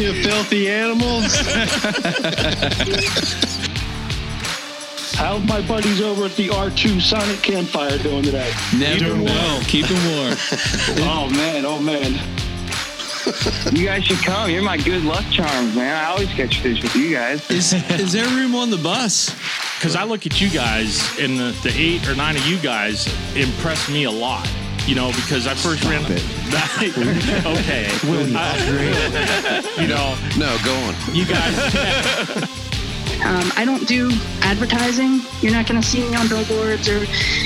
You filthy animals. How's my buddies over at the R2 Sonic Campfire doing today? Never know. Keep them warm. Oh man, oh man. You guys should come. You're my good luck charms, man. I always catch fish with you guys. Is, is there room on the bus? Because I look at you guys, and the, the eight or nine of you guys impress me a lot. You know, because I first ran. okay. I- you know, No, go on. you guys. Um, I don't do advertising. You're not going to see me on billboards or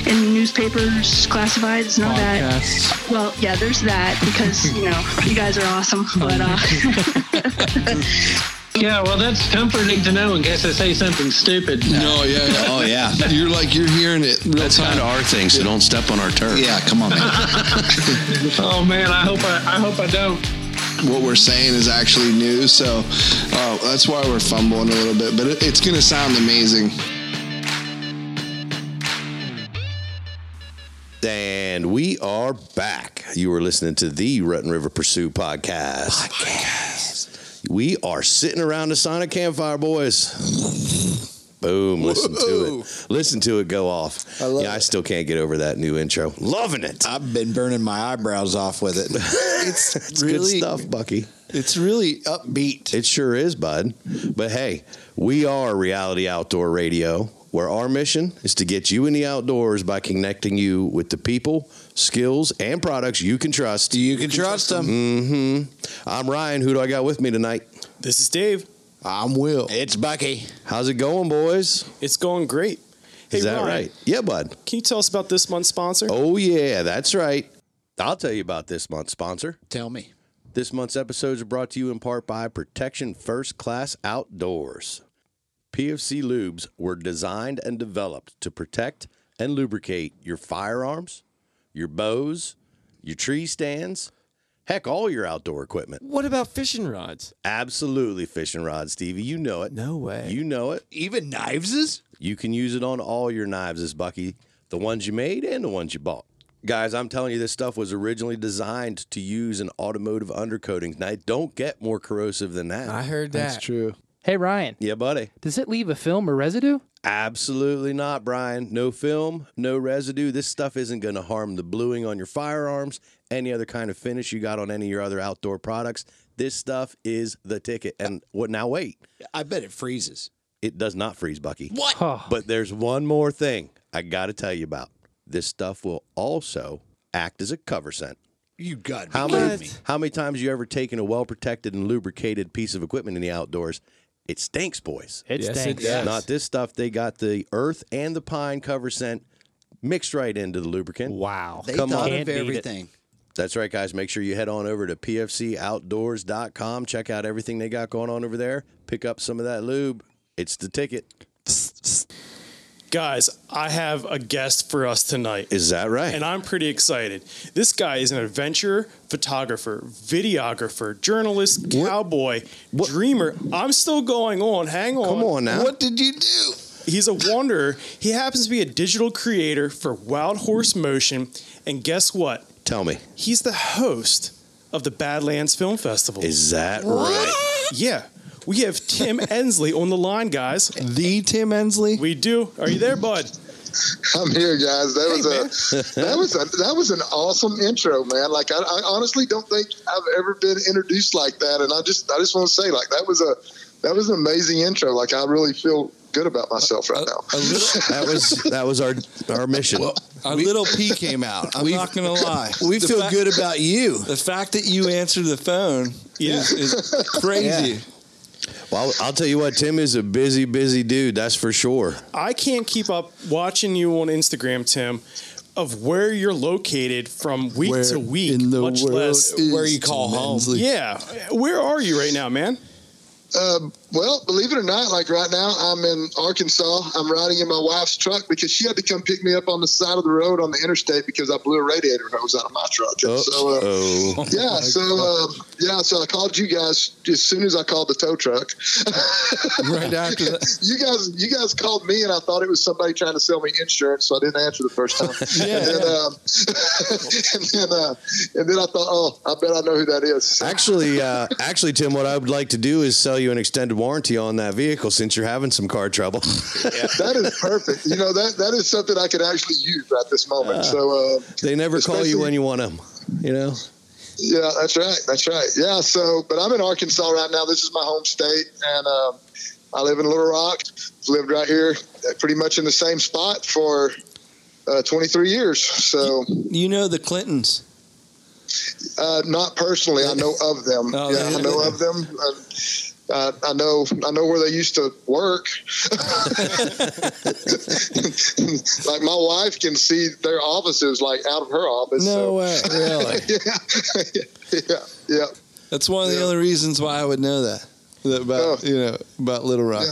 in newspapers, classifieds, none of that. Podcasts. Well, yeah, there's that because you know you guys are awesome. But uh, yeah, well, that's comforting to know in case I say something stupid. No, yeah, yeah. Oh yeah. You're like you're hearing it. real That's time. kind of our thing, so don't step on our turf. Yeah, come on, man. Oh man, I hope I, I hope I don't. what we're saying is actually new, so uh, that's why we're fumbling a little bit. But it, it's going to sound amazing. And we are back. You are listening to the Rutten River Pursue podcast. Podcast. We are sitting around the Sonic Campfire, boys. Boom! Listen to it. Listen to it go off. I love yeah, I still can't get over that new intro. Loving it. I've been burning my eyebrows off with it. It's, It's really good stuff, Bucky. It's really upbeat. It sure is, bud. But hey, we are Reality Outdoor Radio, where our mission is to get you in the outdoors by connecting you with the people, skills, and products you can trust. you can trust them. Mm-hmm. I'm Ryan. Who do I got with me tonight? This is Dave. I'm Will. It's Bucky. How's it going, boys? It's going great. Hey, Is that Ryan, right? Yeah, bud. Can you tell us about this month's sponsor? Oh, yeah, that's right. I'll tell you about this month's sponsor. Tell me. This month's episodes are brought to you in part by Protection First Class Outdoors. PFC lubes were designed and developed to protect and lubricate your firearms, your bows, your tree stands, heck, all your outdoor equipment. What about fishing rods? Absolutely fishing rods, Stevie. You know it. No way. You know it. Even kniveses? You can use it on all your knives, as Bucky, the ones you made and the ones you bought. Guys, I'm telling you, this stuff was originally designed to use in automotive undercoatings. Now, it don't get more corrosive than that. I heard that. That's true. Hey Ryan, yeah, buddy. does it leave a film or residue? Absolutely not, Brian. No film, no residue. This stuff isn't going to harm the bluing on your firearms, any other kind of finish you got on any of your other outdoor products. This stuff is the ticket. And what? Now, wait. I bet it freezes. It does not freeze, Bucky. What? Oh, But there's one more thing I got to tell you about. This stuff will also act as a cover scent. You got How many, kidding me. how many times you ever taken a well protected and lubricated piece of equipment in the outdoors? It stinks, boys. it Yes, it stinks. does. Not this stuff. They got the earth and the pine cover scent mixed right into the lubricant. Wow. They Come thought on. of Can't beat everything. That's right, guys. Make sure you head on over to pfcoutdoors.com. Check out everything they got going on over there. Pick up some of that lube. It's the ticket. Guys, I have a guest for us tonight. Is that right? And I'm pretty excited. This guy is an adventurer, photographer, videographer, journalist, cowboy, what? dreamer. I'm still going on. Hang on. Come on now. What did you do? He's a wanderer. He happens to be a digital creator for Wild Horse Motion. And guess what? Tell me. He's the host of the Badlands Film Festival. Is that right? yeah. We have Tim Endsley on the line, guys. The Tim Endsley? We do. Are you there, bud? I'm here, guys. That Hey, was a that was a that was an awesome intro, man. Like I, I honestly don't think I've ever been introduced like that, and I just I just want to say like that was a that was an amazing intro. Like I really feel good about myself right now. A little, That was that was our our mission. A little pee came out. I'm We- not going to lie. we feel fact- good about you. The fact that you answered the phone Yeah. is, is crazy. Well, I'll tell you what, Tim is a busy, busy dude. That's for sure. I can't keep up watching you on Instagram, Tim, of where you're located from week Where to week, in the much world less Where you call home. Endsley? Yeah. Where are you right now, man? Um, Well, believe it or not, like right now, I'm in Arkansas. I'm riding in my wife's truck because she had to come pick me up on the side of the road on the interstate because I blew a radiator hose out of my truck. And so, uh, Oh. yeah, so uh, yeah, so I called you guys as soon as I called the tow truck. right after that. you guys, you guys called me, and I thought it was somebody trying to sell me insurance, so I didn't answer the first time. Yeah, and then, yeah. um, and then, uh, and then I thought, oh, I bet I know who that is. Actually, uh, actually, Tim, what I would like to do is sell you an extended warranty on that vehicle since you're having some car trouble. that is perfect. You know that that is something I could actually use at this moment. so uh, they never call you when you want them. You know. Yeah, that's right. That's right. Yeah. So, but I'm in Arkansas right now. This is my home state, and um, I live in Little Rock. Lived right here, uh, pretty much in the same spot for uh, 23 years. So, You know the Clintons. uh, not personally, I know of them. Oh, yeah, yeah. I know of them. Uh, uh, I know, I know where they used to work. like my wife can see their offices, like out of her office. No so- way, really. yeah, yeah, yeah. That's one of the only reasons why I would know that, that about Oh. you know about Little Rock.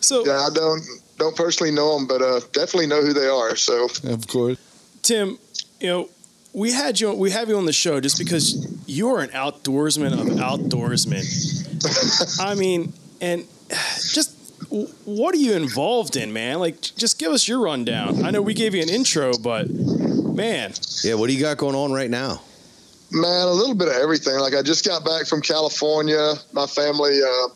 So yeah, I don't don't personally know them, but uh, definitely know who they are. So of course, Tim, you know, we had you we have you on the show just because you're an outdoorsman of outdoorsmen. I mean, and just what are you involved in, man? Like, just give us your rundown. I know we gave you an intro, but man, Yeah. What do you got going on right now? Man, a little bit of everything. Like I just got back from California. My family, uh,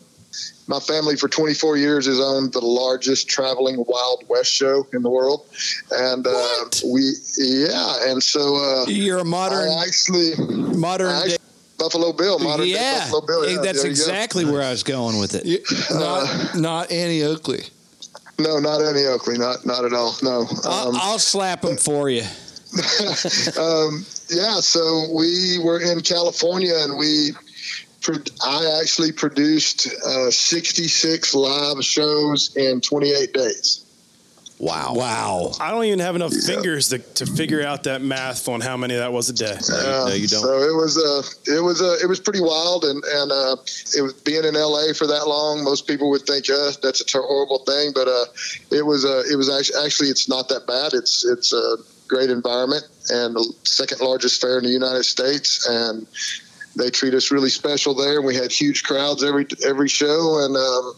my family for 24 years has owned the largest traveling Wild West show in the world, and uh, we, yeah, and so uh, You're a modern, I actually modern. I day- actually- Buffalo Bill, modern day yeah, Buffalo Bill. Yeah, that's there go. exactly where I was going with it. not not Annie Oakley. No, not Annie Oakley, not not at all. No. I'll, Um, I'll slap them for you. um, yeah, so we were in California and we, I actually produced uh, 66 live shows in 28 days. Wow. Wow. I don't even have enough fingers to, to figure out that math on how many that was a day. Uh, no, you don't. So it was uh, it was uh, it was pretty wild, and and uh, it was being in L.A. for that long. Most people would think, uh, that's a ter- horrible thing, but uh, it was uh, it was actually actually it's not that bad. It's it's a great environment and the second largest fair in the United States, and they treat us really special there. We had huge crowds every every show, and um,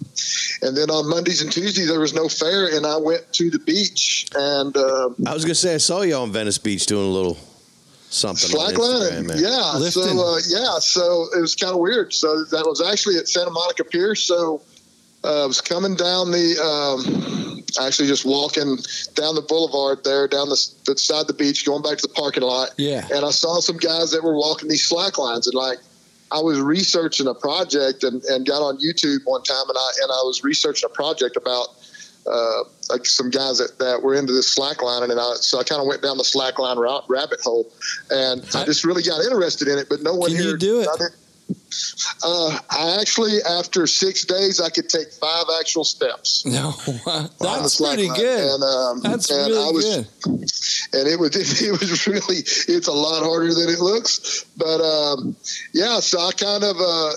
and then on Mondays and Tuesdays there was no fair, and I went to the beach and. Uh, I was gonna say I saw you on Venice Beach doing a little something. on Instagram, Slackline, yeah. So uh, yeah, so it was kind of weird. So that was actually at Santa Monica Pier. So uh, I was coming down the, um, actually just walking down the boulevard there, down the, the side of the beach, going back to the parking lot. Yeah. And I saw some guys that were walking these slack lines, and like I was researching a project and, and got on YouTube one time, and I and I was researching a project about uh, like some guys that, that were into this slack line, and I, so I kind of went down the slack line ra- rabbit hole, and I just really got interested in it. But no one Can here you do it? I Uh, I actually, after six days, I could take five actual steps. No, wow. that's pretty line. good. And, um, That's and really I was, good. and it was it was really it's a lot harder than it looks. But um, yeah, so I kind of uh,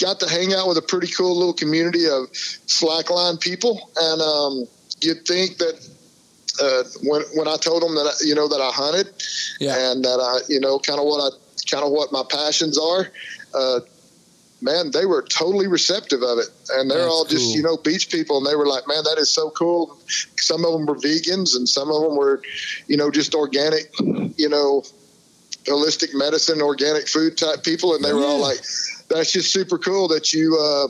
got to hang out with a pretty cool little community of slackline people, and um, you'd think that. Uh, when when I told them that I, you know that I hunted and that I you know kind of what I kind of what my passions are, uh, man, they were totally receptive of it, and they're That's all just cool. you know beach people, and they were like, man, that is so cool. Some of them were vegans, and some of them were, you know, just organic, you know, holistic medicine, organic food type people, and they were all like, that's just super cool that you, uh,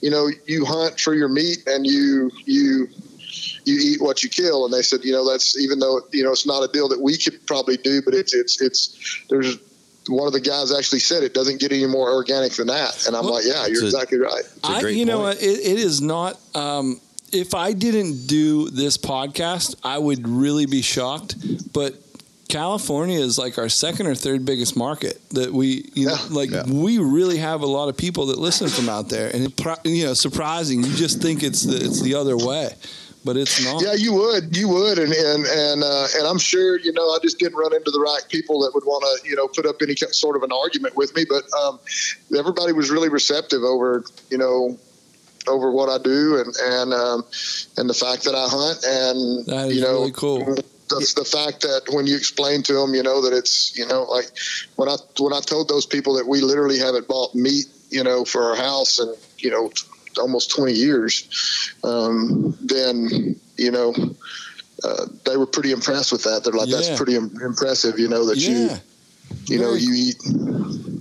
you know, you hunt for your meat and you you you eat what you kill. And they said, you know, that's even though you know it's not a deal that we could probably do, but it's it's it's there's one of the guys actually said it doesn't get any more organic than that. And I'm like, yeah, you're a- exactly right. I, you know? It, it is not. Um, if I didn't do this podcast, I would really be shocked. But California is like our second or third biggest market that we, you know, like we really have a lot of people that listen from out there, and it, you know, surprising. You just think it's the it's the other way, but it's not. Yeah, you would, you would, and and and uh, and I'm sure you know I just didn't run into the right people that would want to you know put up any sort of an argument with me, but um, everybody was really receptive over you know over what I do and and um, and the fact that I hunt and That is you know really cool. That's the fact that when you explain to them, you know that it's you know like when I when I told those people that we literally haven't bought meat, you know, for our house and you know almost 20 years, um, then you know uh, they were pretty impressed with that. They're like, Yeah. that's pretty im- impressive, you know that Yeah. you you know you eat.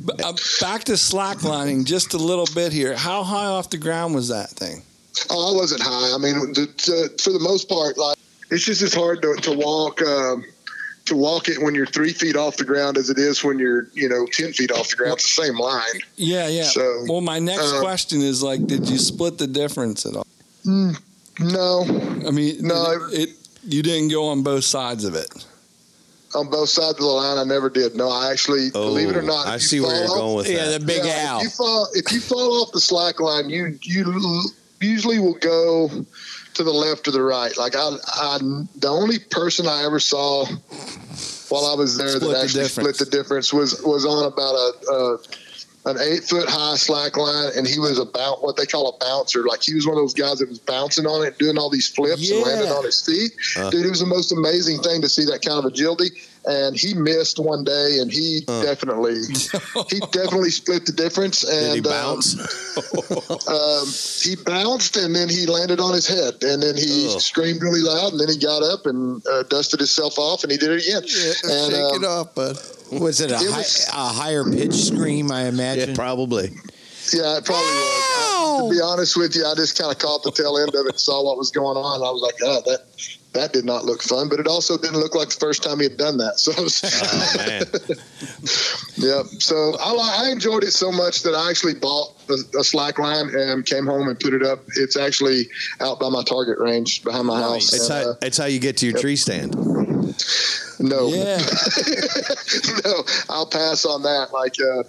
B- uh, back to slacklining just a little bit here. How high off the ground was that thing? Oh, I wasn't high. I mean, the, to, for the most part, like it's just as hard to, to walk um, to walk it when you're three feet off the ground as it is when you're you know ten feet off the ground. It's the same line. Yeah, yeah. So, well, my next uh, question is like, did you split the difference at all? Mm, no, I mean, No, it, it you didn't go on both sides of it. on both sides of the line, I never did. No, I actually, believe it or Oh, not, I see where you're off- going with Yeah, that. the big yeah, owl. If you fall, if you fall off the slack line, you you usually will go to the left or the right. Like I, I the only person I ever saw while I was there Split that actually difference. split the difference was was on about a. a an eight foot high slack line, and he was about what they call a bouncer. Like he was one of those guys that was bouncing on it, doing all these flips and landing on his feet. Uh. Dude, it was the most amazing thing to see that kind of agility. And he missed one day, and he Uh. definitely he definitely split the difference. And Did he um, bounce? um, he bounced and then he landed on his head and then he Ugh. screamed really loud and then he got up and uh, dusted himself off and he did it again. and, Shake um, it off, bud. Was it a, It hi- was- a higher pitch scream? I yeah, imagine. probably. Yeah, it probably was. I- to be honest with you, I just kind of caught the tail end of it, and saw what was going on. I was like, oh, that that did not look fun, but it also didn't look like the first time he had done that. So, it Oh yeah. So I, I enjoyed it so much that I actually bought a, a slack line and came home and put it up. It's actually out by my target range behind my house. It's And, how uh, it's how you get to your tree stand. no, Yeah. no, I'll pass on that. Like, uh,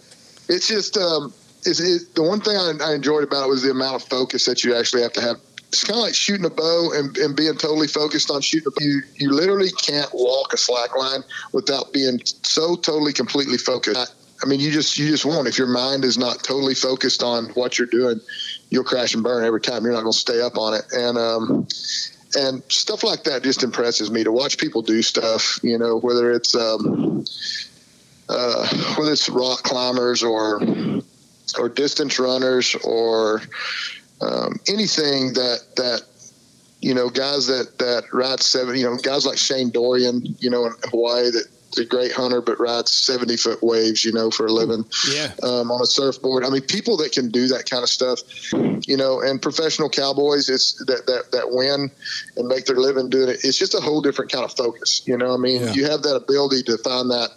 it's just um, it's it, the one thing I, I enjoyed about it was the amount of focus that you actually have to have. It's kind of like shooting a bow and, and being totally focused on shooting. You you literally can't walk a slack line without being so totally completely focused. I mean, you just you just won't if your mind is not totally focused on what you're doing. You'll crash and burn every time. You're not going to stay up on it, and um, and stuff like that just impresses me to watch people do stuff. You know, whether it's um, uh, whether it's rock climbers or or distance runners or um, anything that that you know guys that that ride seven you know guys like Shane Dorian you know in Hawaii that a great hunter but rides 70 foot waves you know for a living Yeah. um, on a surfboard I mean people that can do that kind of stuff you know and professional cowboys it's that that, that win and make their living doing it it's just a whole different kind of focus you know I mean Yeah. you have that ability to find that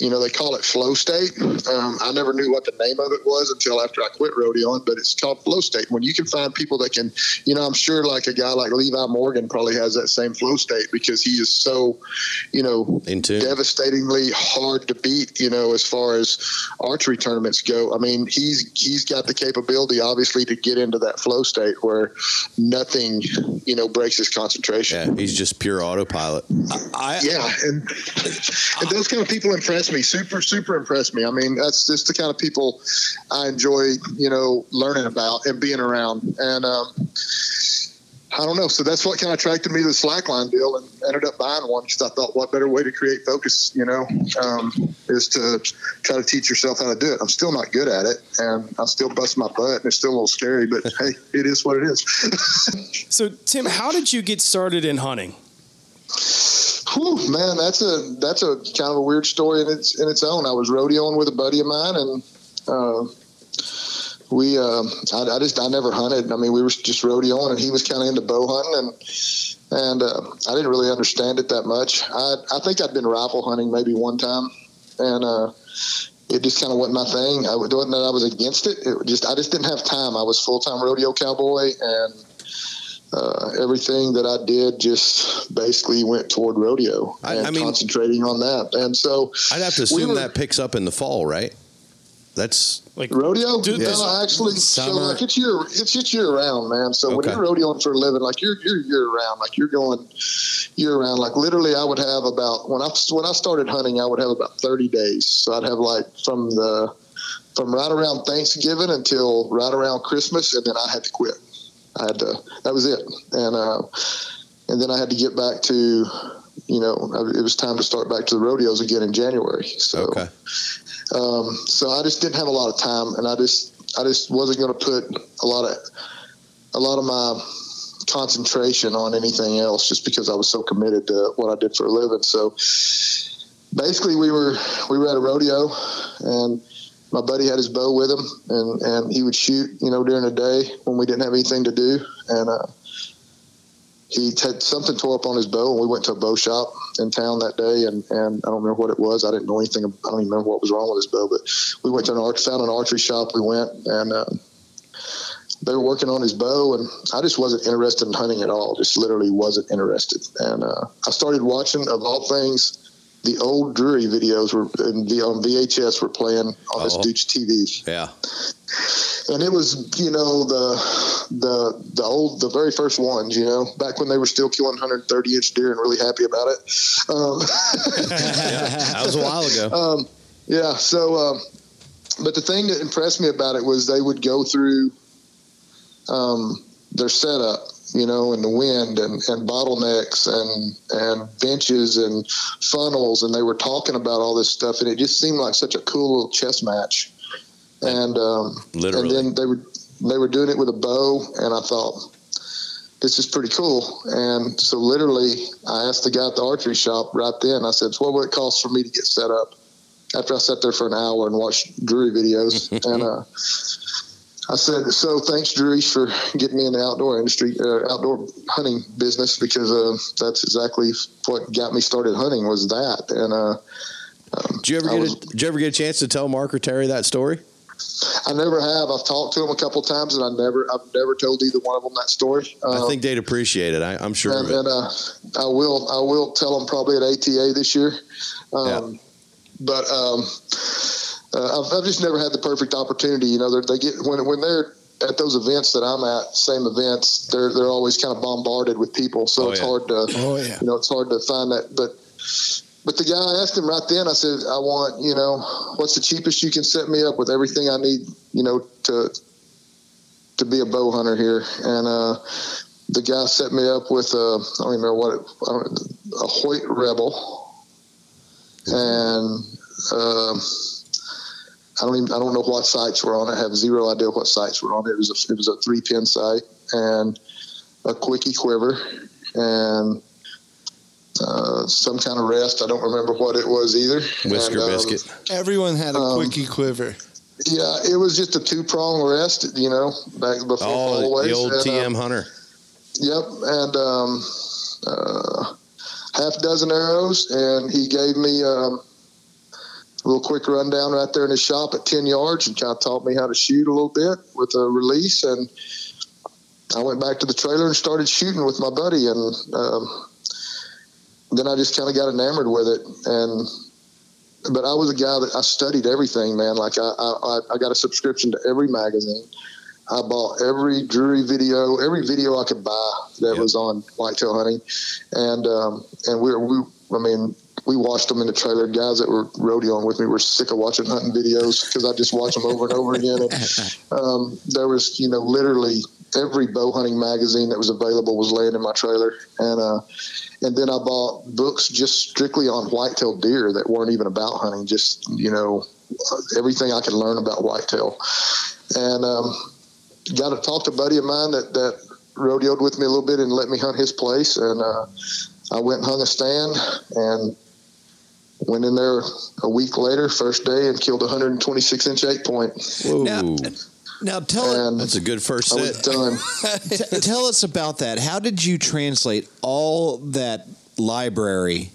you know, they call it flow state. Um, I never knew what the name of it was until after I quit rodeoing, but it's called flow state. When you can find people that can, you know, I'm sure like a guy like Levi Morgan probably has that same flow state because he is so, you know, In tune. devastatingly hard to beat, you know, as far as archery tournaments go. I mean, he's he's got the capability obviously to get into that flow state where nothing, you know, breaks his concentration. Yeah, he's just pure autopilot. I, Yeah, and, and those kind of people impress me. Super, super impressed me. I mean, that's just the kind of people I enjoy, you know, learning about and being around. And um, I don't know. So that's what kind of attracted me to the slackline deal, and ended up buying one because I thought, what better way to create focus, you know, um, is to try to teach yourself how to do it. I'm still not good at it, and I still bust my butt, and it's still a little scary. But hey, it is what it is. So, Tim, how did you get started in hunting? Whew, man, that's a that's a kind of a weird story in its in its own. I was rodeoing with a buddy of mine, and uh, we uh, I, I just I never hunted. I mean, we were just rodeoing, and he was kind of into bow hunting, and and uh, I didn't really understand it that much. I I think I'd been rifle hunting maybe one time, and uh, it just kind of wasn't my thing. I wasn't that I was against it. It just I just didn't have time. I was full time rodeo cowboy, and uh, everything that I did just basically went toward rodeo I- and I mean- concentrating on that. And so I'd have to we assume were- that picks up in the fall, right? That's Like rodeo. Dude, no, this- actually, so Summer. like it's year it's just year round, man. So when Okay. you're rodeoing for a living, like you're you're year round, like you're going year round. Like literally, I would have about when I when I started hunting, I would have about 30 days. So I'd have like from the from right around Thanksgiving until right around Christmas, and then I had to quit. I had to. That was it, and uh, and then I had to get back to, you know, it was time to start back to the rodeos again in January. So, um, so I just didn't have a lot of time, and I just I just wasn't going to put a lot of a lot of my concentration on anything else just because I was so committed to what I did for a living. So basically we were we were at a rodeo and my buddy had his bow with him and and he would shoot you know during the day when we didn't have anything to do. And uh he had something tore up on his bow and we went to a bow shop in town that day and and I don't remember what it was. I didn't know anything I don't even remember what was wrong with his bow but we went to an arch found an archery shop we went and uh they were working on his bow and I just wasn't interested in hunting at all just literally wasn't interested. And uh I started watching of all things the old Drury videos were in V- on VHS were playing on this Oh. dude's TV. Yeah. And it was, you know, the the the old the very first ones, you know, back when they were still killing 130 inch deer and really happy about it. Um, That was a while ago. um, yeah. So, um, but the thing that impressed me about it was they would go through um, their setup, you know, and the wind and, and bottlenecks and and benches and funnels, and they were talking about all this stuff, and it just seemed like such a cool little chess match. And um, Literally. and then they were they were doing it with a bow, and I thought. This is pretty cool, and so literally, I asked the guy at the archery shop right then. I said, "What would it cost for me to get set up?" After I sat there for an hour and watched Drury videos, and uh, I said, "So thanks, Drury, for getting me in the outdoor industry, uh, outdoor hunting business, because uh, that's exactly what got me started hunting was that." And uh, Did you ever get a, did you ever get a chance to tell Mark or Terry that story? I never have. I've talked to them a couple of times, and I never, I've never told either one of them that story. I Um, think they'd appreciate it. I, I'm sure and, of it. and uh, I will I will tell them probably at ATA this year. Um, But um, uh, I've, I've just never had the perfect opportunity. You know, they're, get when when they're at those events that I'm at, same events, they're they're always kind of bombarded with people. So Oh, it's yeah. hard to Oh, yeah. you know it's hard to find that. But but the guy I asked him right then. I said, I want you know what's the cheapest you can set me up with everything I need. You know to to be a bow hunter here and. uh the guy set me up with a I don't even remember what it, I don't, a Hoyt Rebel, and um, I don't even I don't know what sights were on it. I have zero idea what sights were on it. It was a, it was a three pin sight and a Kwikee Kwiver and uh, some kind of rest. I don't remember what it was either. Whisker And, um, biscuit. Everyone had a Um, Kwikee Kwiver. Yeah, it was just a two prong rest. You know, back before Oh, always. the old and, TM um, hunter. Yep, and um, uh, half dozen arrows, and he gave me um, a little quick rundown right there in his shop at ten yards, and kind of taught me how to shoot a little bit with a release. And I went back to the trailer and started shooting with my buddy, and um, then I just kind of got enamored with it. And but I was a guy that I studied everything, man. Like I, I, I got a subscription to every magazine. I bought every Drury video, every video I could buy that was on whitetail hunting, and um, and we were, we, I mean, we watched them in the trailer. Guys that were rodeoing with me were sick of watching hunting videos because I just watch them over and over again. And um, there was, you know, literally every bow hunting magazine that was available was laying in my trailer, and uh, and then I bought books just strictly on whitetail deer that weren't even about hunting, just you know, everything I could learn about whitetail, and um, got to talk to a buddy of mine that that rodeoed with me a little bit and let me hunt his place, and uh, I went and hung a stand and went in there a week later, first day, and killed a 126 inch eight point. Whoa. Now tell And That's a good first I was set. done. T- tell us about that. How did you translate all that library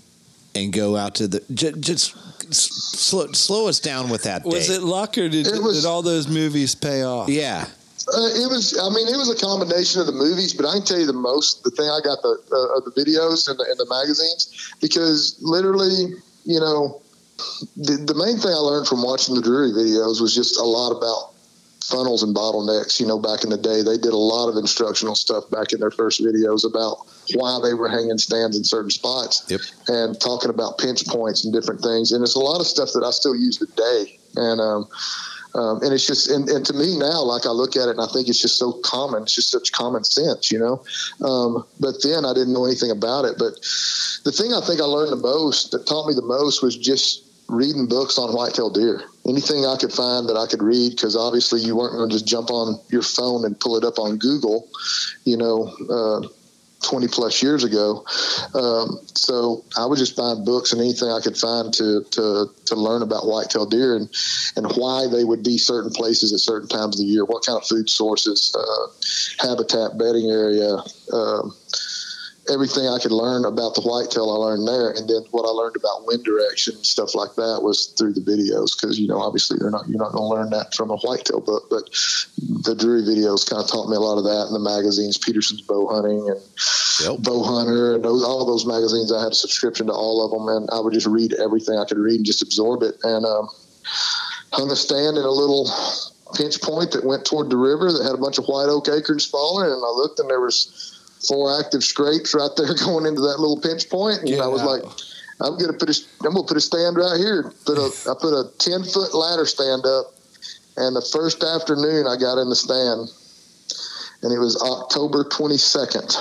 and go out to the j- just slow, slow us down with that? Was day. it luck or did, It was- did all those movies pay off? Yeah. Uh, it was. I mean, it was a combination of the movies, but I can tell you the most. The thing I got the uh, of the videos and the, and the magazines because literally, you know, the, the main thing I learned from watching the Drury videos was just a lot about funnels and bottlenecks. You know, back in the day, they did a lot of instructional stuff back in their first videos about why they were hanging stands in certain spots Yep. and talking about pinch points and different things. And it's a lot of stuff that I still use today. And um, Um, and it's just, and, and to me now, like I look at it and I think it's just so common. It's just such common sense, you know? Um, but then I didn't know anything about it. But the thing I think I learned the most that taught me the most was just reading books on whitetail deer. Anything I could find that I could read, because obviously you weren't going to just jump on your phone and pull it up on Google, you know, uh, 20 plus years ago. Um, so I would just find books and anything I could find to, to, to learn about whitetail deer and, and why they would be certain places at certain times of the year, what kind of food sources, uh, habitat, bedding area, um, everything I could learn about the whitetail I learned there, and then what I learned about wind direction and stuff like that was through the videos because you know obviously they're not you're not going to learn that from a whitetail book, but the Drury videos kind of taught me a lot of that in the magazines, Petersen's Bow Hunting and Bow Hunter and those all those magazines. I had a subscription to all of them, and I would just read everything I could read and just absorb it. And um, hung a stand in a little pinch point that went toward the river that had a bunch of white oak acorns falling, and I looked and there was four active scrapes right there going into that little pinch point, and I was like, I'm gonna put a I'm gonna put a stand right here. Put a I put a ten foot ladder stand up, and the first afternoon I got in the stand, and it was October 22nd.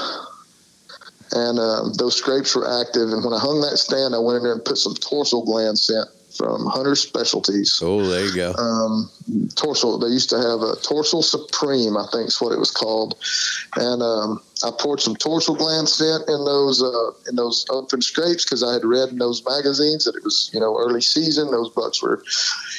And um, those scrapes were active, and when I hung that stand, I went in there and put some tarsal gland scent from Hunter Specialties. Oh, there you go. Um, tarsal. They used to have a tarsal supreme, I think is what it was called, and um, I poured some tarsal gland scent in those uh, in those open scrapes because I had read in those magazines that it was you know early season. Those bucks were,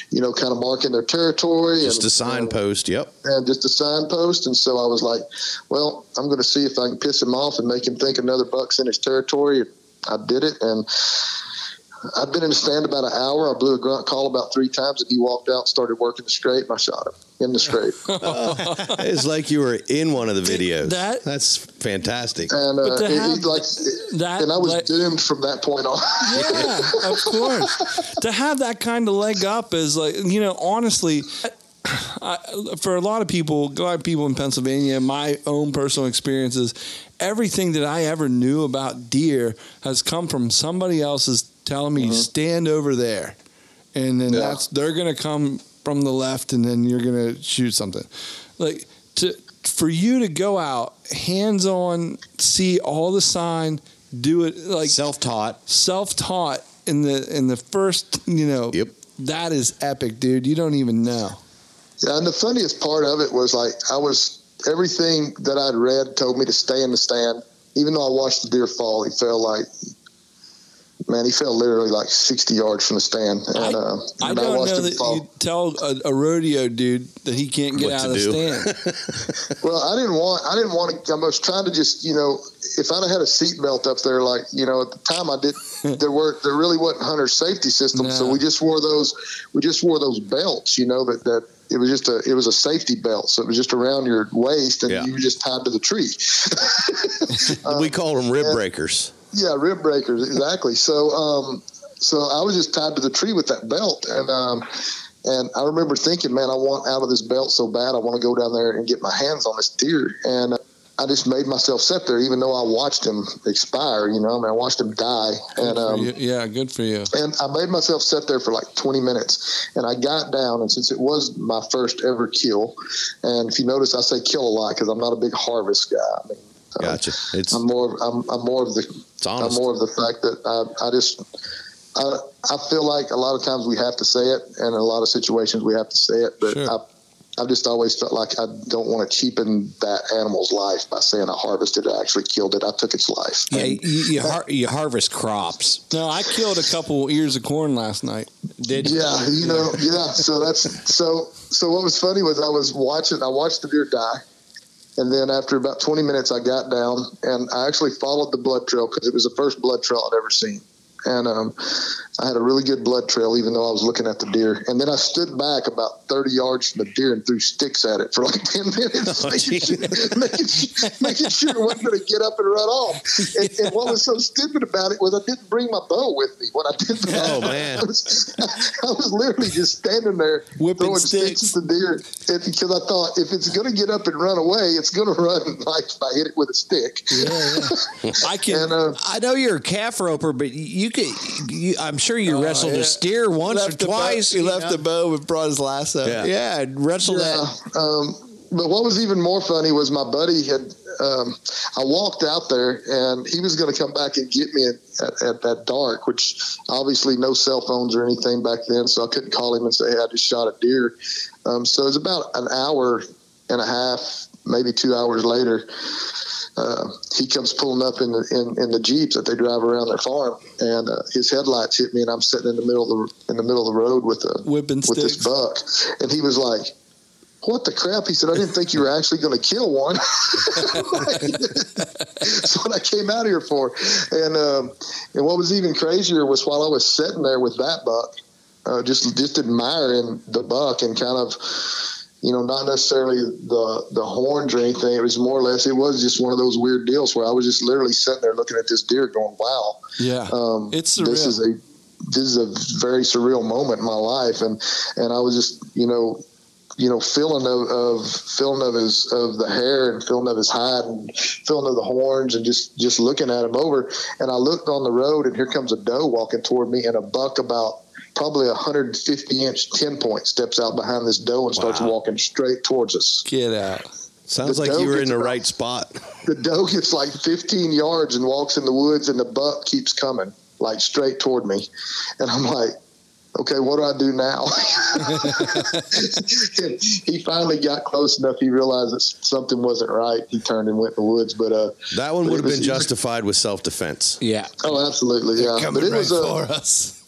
you know, kind of marking their territory. Just and, a signpost. Yep. and just a signpost. And so I was like, well, I'm going to see if I can piss him off and make him think another buck's in his territory. I did it. And I'd been in the stand about an hour. I blew a grunt call about three times, and he walked out started working the scrape. And I shot him in the scrape. it's like you were in one of the videos. That- That's fantastic. And uh, But it- have it, like, that, and I was like- doomed from that point on. yeah, of course. to have that kind of leg up is like, you know, honestly, I, for a lot of people, a lot of people in Pennsylvania, my own personal experiences, everything that I ever knew about deer has come from somebody else's telling me uh-huh. stand over there, and then Yeah. that's they're gonna come from the left, and then you're gonna shoot something. Like to for you to go out hands on, see all the sign, do it like self taught, self taught in the in the first, you know. Yep. That is epic, dude. You don't even know. Yeah, and the funniest part of it was like I was everything that I'd read told me to stay in the stand. Even though I watched the deer fall, he fell like man, he fell literally like sixty yards from the stand. And, uh, I don't watched know him that fall. you tell a, a rodeo dude that he can't get What out to of the do. stand. Well, I didn't want. I didn't want to. I was trying to just, you know, if I'd have had a seatbelt up there, like you know, at the time I did, there were there really wasn't hunter safety systems, so we just wore those. We just wore those belts, you know, that that it was just a it was a safety belt, so it was just around your waist, and Yeah. you were just tied to the tree. we call them rib breakers. Yeah, rib breakers, exactly. So, um, so I was just tied to the tree with that belt, and um, and I remember thinking, man, I want out of this belt so bad. I want to go down there and get my hands on this deer, and I just made myself sit there, even though I watched him expire. You know, I mean, I watched him die, and Good for um, yeah, good for you. and I made myself sit there for like 20 minutes. And I got down, and since it was my first ever kill, and if you notice, I say kill a lot because I'm not a big harvest guy. I mean, uh, Um, gotcha. It's I'm more. I'm, I'm more of the. I'm more of the fact that I, I just. I, I feel like a lot of times we have to say it, and in a lot of situations we have to say it. But Sure. I, I've just always felt like I don't want to cheapen that animal's life by saying I harvested it, I actually killed it, I took its life. Yeah, you, you, har- you harvest crops. No, I killed a couple ears of corn last night. Did you? Yeah, you know, yeah. So that's so. So what was funny was I was watching. I watched the deer die, and then after about twenty minutes, I got down and I actually followed the blood trail because it was the first blood trail I'd ever seen, and um, I had a really good blood trail even though I was looking at the deer. And then I stood back about thirty yards from the deer and threw sticks at it for like ten minutes, making, sure, making, making sure it wasn't going to get up and run off. And, and what was so stupid about it was I didn't bring my bow with me when I did. Oh, man. I was, I was literally just standing there Whipping throwing sticks. sticks at the deer because I thought if it's going to get up and run away, it's going to run like if I hit it with a stick. Yeah, I can. And uh, I know you're a calf roper, but you could. You, I'm sure you wrestled Oh, yeah. a steer once or Left the bow- twice. he left know? the bow and brought his lasso. Yeah, yeah wrestled Yeah, that. um, but what was even more funny was my buddy had. Um, I walked out there and he was going to come back and get me at, at, at that dark, which obviously no cell phones or anything back then, so I couldn't call him and say, "Hey, I just shot a deer." Um, so it was about an hour and a half, maybe two hours later. Uh, he comes pulling up in the in, in the jeeps that they drive around their farm, and uh, his headlights hit me, and I'm sitting in the middle of the in the middle of the road with a Whipping with this buck, and he was like, "What the crap?" He said, "I didn't think you were actually going to kill one." That's what I came out here for. And um, and what was even crazier was while I was sitting there with that buck, uh, just just admiring the buck and kind of. You know, not necessarily the the horns or anything. It was more or less. It was just one of those weird deals where I was just literally sitting there looking at this deer, going, "Wow, Yeah. um, It's This is a this is a very surreal moment in my life, and and I was just you know you know feeling of, of feeling of his of the hair and feeling of his hide and feeling of the horns and just just looking at him over. And I looked on the road, and here comes a doe walking toward me, and a buck about probably a 150 inch 10 point steps out behind this doe and starts walking straight towards us. Get out. Sounds The like you were in the about- right spot. the doe gets like 15 yards and walks in the woods and the buck keeps coming like straight toward me and i'm like okay what do i do now he finally got close enough he realized that something wasn't right he turned and went in the woods but uh That one would have been was- justified with self defense. Yeah. oh absolutely yeah but it was a us.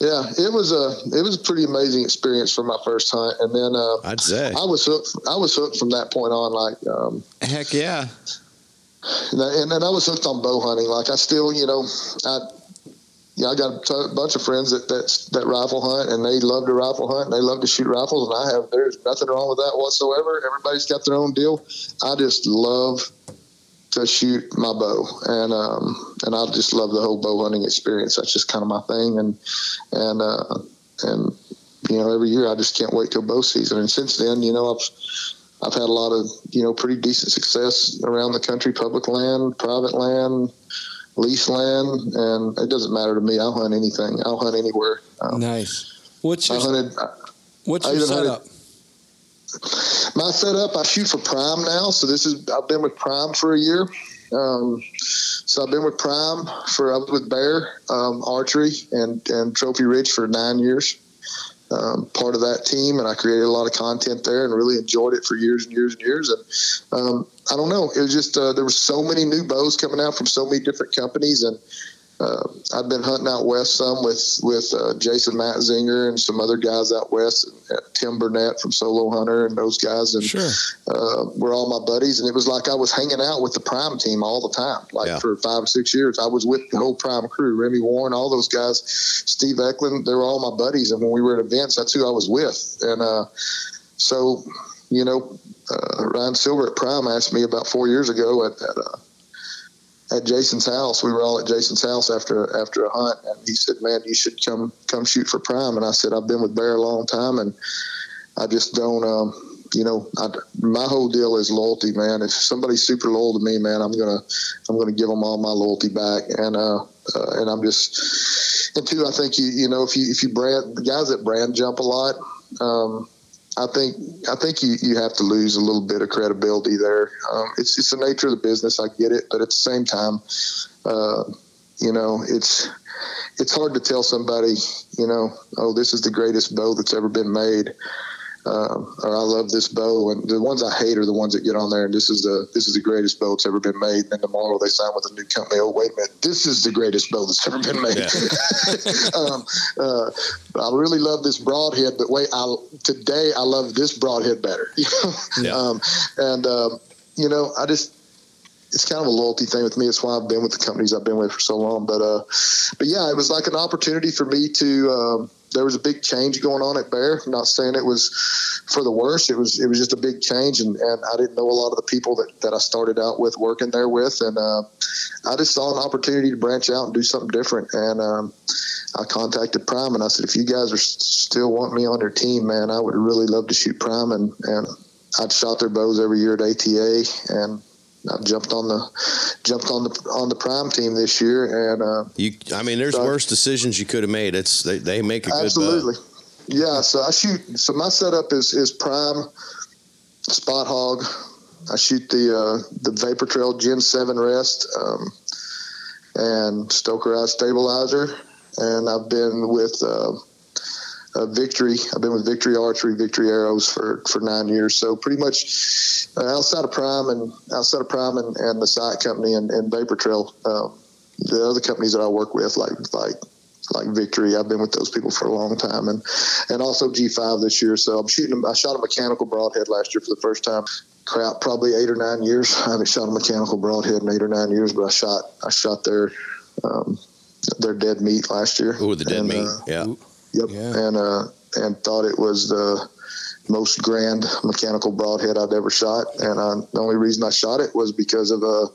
Yeah it was a it was a pretty amazing experience for my first hunt and then uh I'd say. i was hooked i was hooked from that point on like um Heck yeah. And, I- and then I was hooked on bow hunting. Like I still, you know, I, yeah, I got a t- bunch of friends that that that rifle hunt, and they love to rifle hunt, and they love to shoot rifles, and I have there's nothing wrong with that whatsoever. Everybody's got their own deal. I just love to shoot my bow, and um, and I just love the whole bow hunting experience. That's just kind of my thing, and and uh, and you know, every year I just can't wait till bow season. And since then, you know, I've I've had a lot of you know pretty decent success around the country, public land, private land, lease land, and it doesn't matter to me. I'll hunt anything. I'll hunt anywhere. Um, Nice. What's I your hunted. What's I your hunted- setup? My setup, I shoot for Prime now. So this is I've been with Prime for a year. Um, so I've been with Prime for I was with Bear um, Archery and and Trophy Ridge for nine years. Um, part of that team, and I created a lot of content there, and really enjoyed it for years and years and years. And um, I don't know, it was just uh, there were so many new bows coming out from so many different companies, and uh, I've been hunting out west some with with uh, Jason Matzinger and some other guys out west, and, uh, Tim Burnett from Solo Hunter, and those guys, and Sure. uh, we're all my buddies, and it was like I was hanging out with the Prime team all the time. Like Yeah. for five or six years, I was with the whole Prime crew, Remy Warren, all those guys, Steve Eklund. They were all my buddies, and when we were at events, that's who I was with. And uh, so, you know, uh, Ryan Silver at Prime asked me about four years ago at at, uh, at Jason's house. We were all at Jason's house after after a hunt, and he said, "Man, you should come come shoot for Prime." And I said, "I've been with Bear a long time, and I just don't." Um, you know, I, my whole deal is loyalty, man. If somebody's super loyal to me, man, I'm gonna, I'm gonna give them all my loyalty back, and uh, uh and I'm just, and two, I think you, you know, if you if you brand guys that brand jump a lot, um, I think I think you, you have to lose a little bit of credibility there. Um, it's it's the nature of the business. I get it, but at the same time, uh, you know, it's it's hard to tell somebody, you know, oh, this is the greatest bow that's ever been made, um, or I love this bow. And the ones I hate are the ones that get on there and this is the this is the greatest bow that's ever been made. And then tomorrow they sign with a new company. Oh, wait a minute, this is the greatest bow that's ever been made. um, uh, I really love this broadhead, but wait, I today I love this broadhead better. Yeah. um, and um, you know, I just it's kind of a loyalty thing with me. It's why I've been with the companies I've been with for so long. But uh, but yeah, it was like an opportunity for me to. There was a big change going on at Bear. I'm not saying it was for the worse. It was it was just a big change, and, and I didn't know a lot of the people that, that I started out with working there with, and uh, I just saw an opportunity to branch out and do something different. And um, I contacted Prime, and I said, if you guys are still want me on your team, man, I would really love to shoot Prime, and and I'd shot their bows every year at ATA, and I jumped on the jumped on the on the prime team this year, and uh, You, I mean, there's So- worse decisions you could have made. It's they, they make a good absolutely, yeah. So I shoot. So my setup is is prime spot hog. I shoot the uh, the Vapor Trail Gen Seven Rest um, and Stokerized Stabilizer, and I've been with. Uh, uh, Victory. I've been with Victory Archery, Victory Arrows for, for nine years. So pretty much uh, outside of Prime and outside of Prime and, and the site company and, and Vapor Trail, uh, the other companies that I work with, like like like Victory, I've been with those people for a long time, and and also G5 this year. So I'm shooting. I shot a mechanical broadhead last year for the first time. Crap, probably eight or nine years. I haven't shot a mechanical broadhead in eight or nine years, but I shot I shot their um, their dead meat last year. Ooh, the dead And, meat. uh, yeah. Yep. And uh, and thought it was the most grand mechanical broadhead I'd ever shot. And uh, the only reason I shot it was because of uh,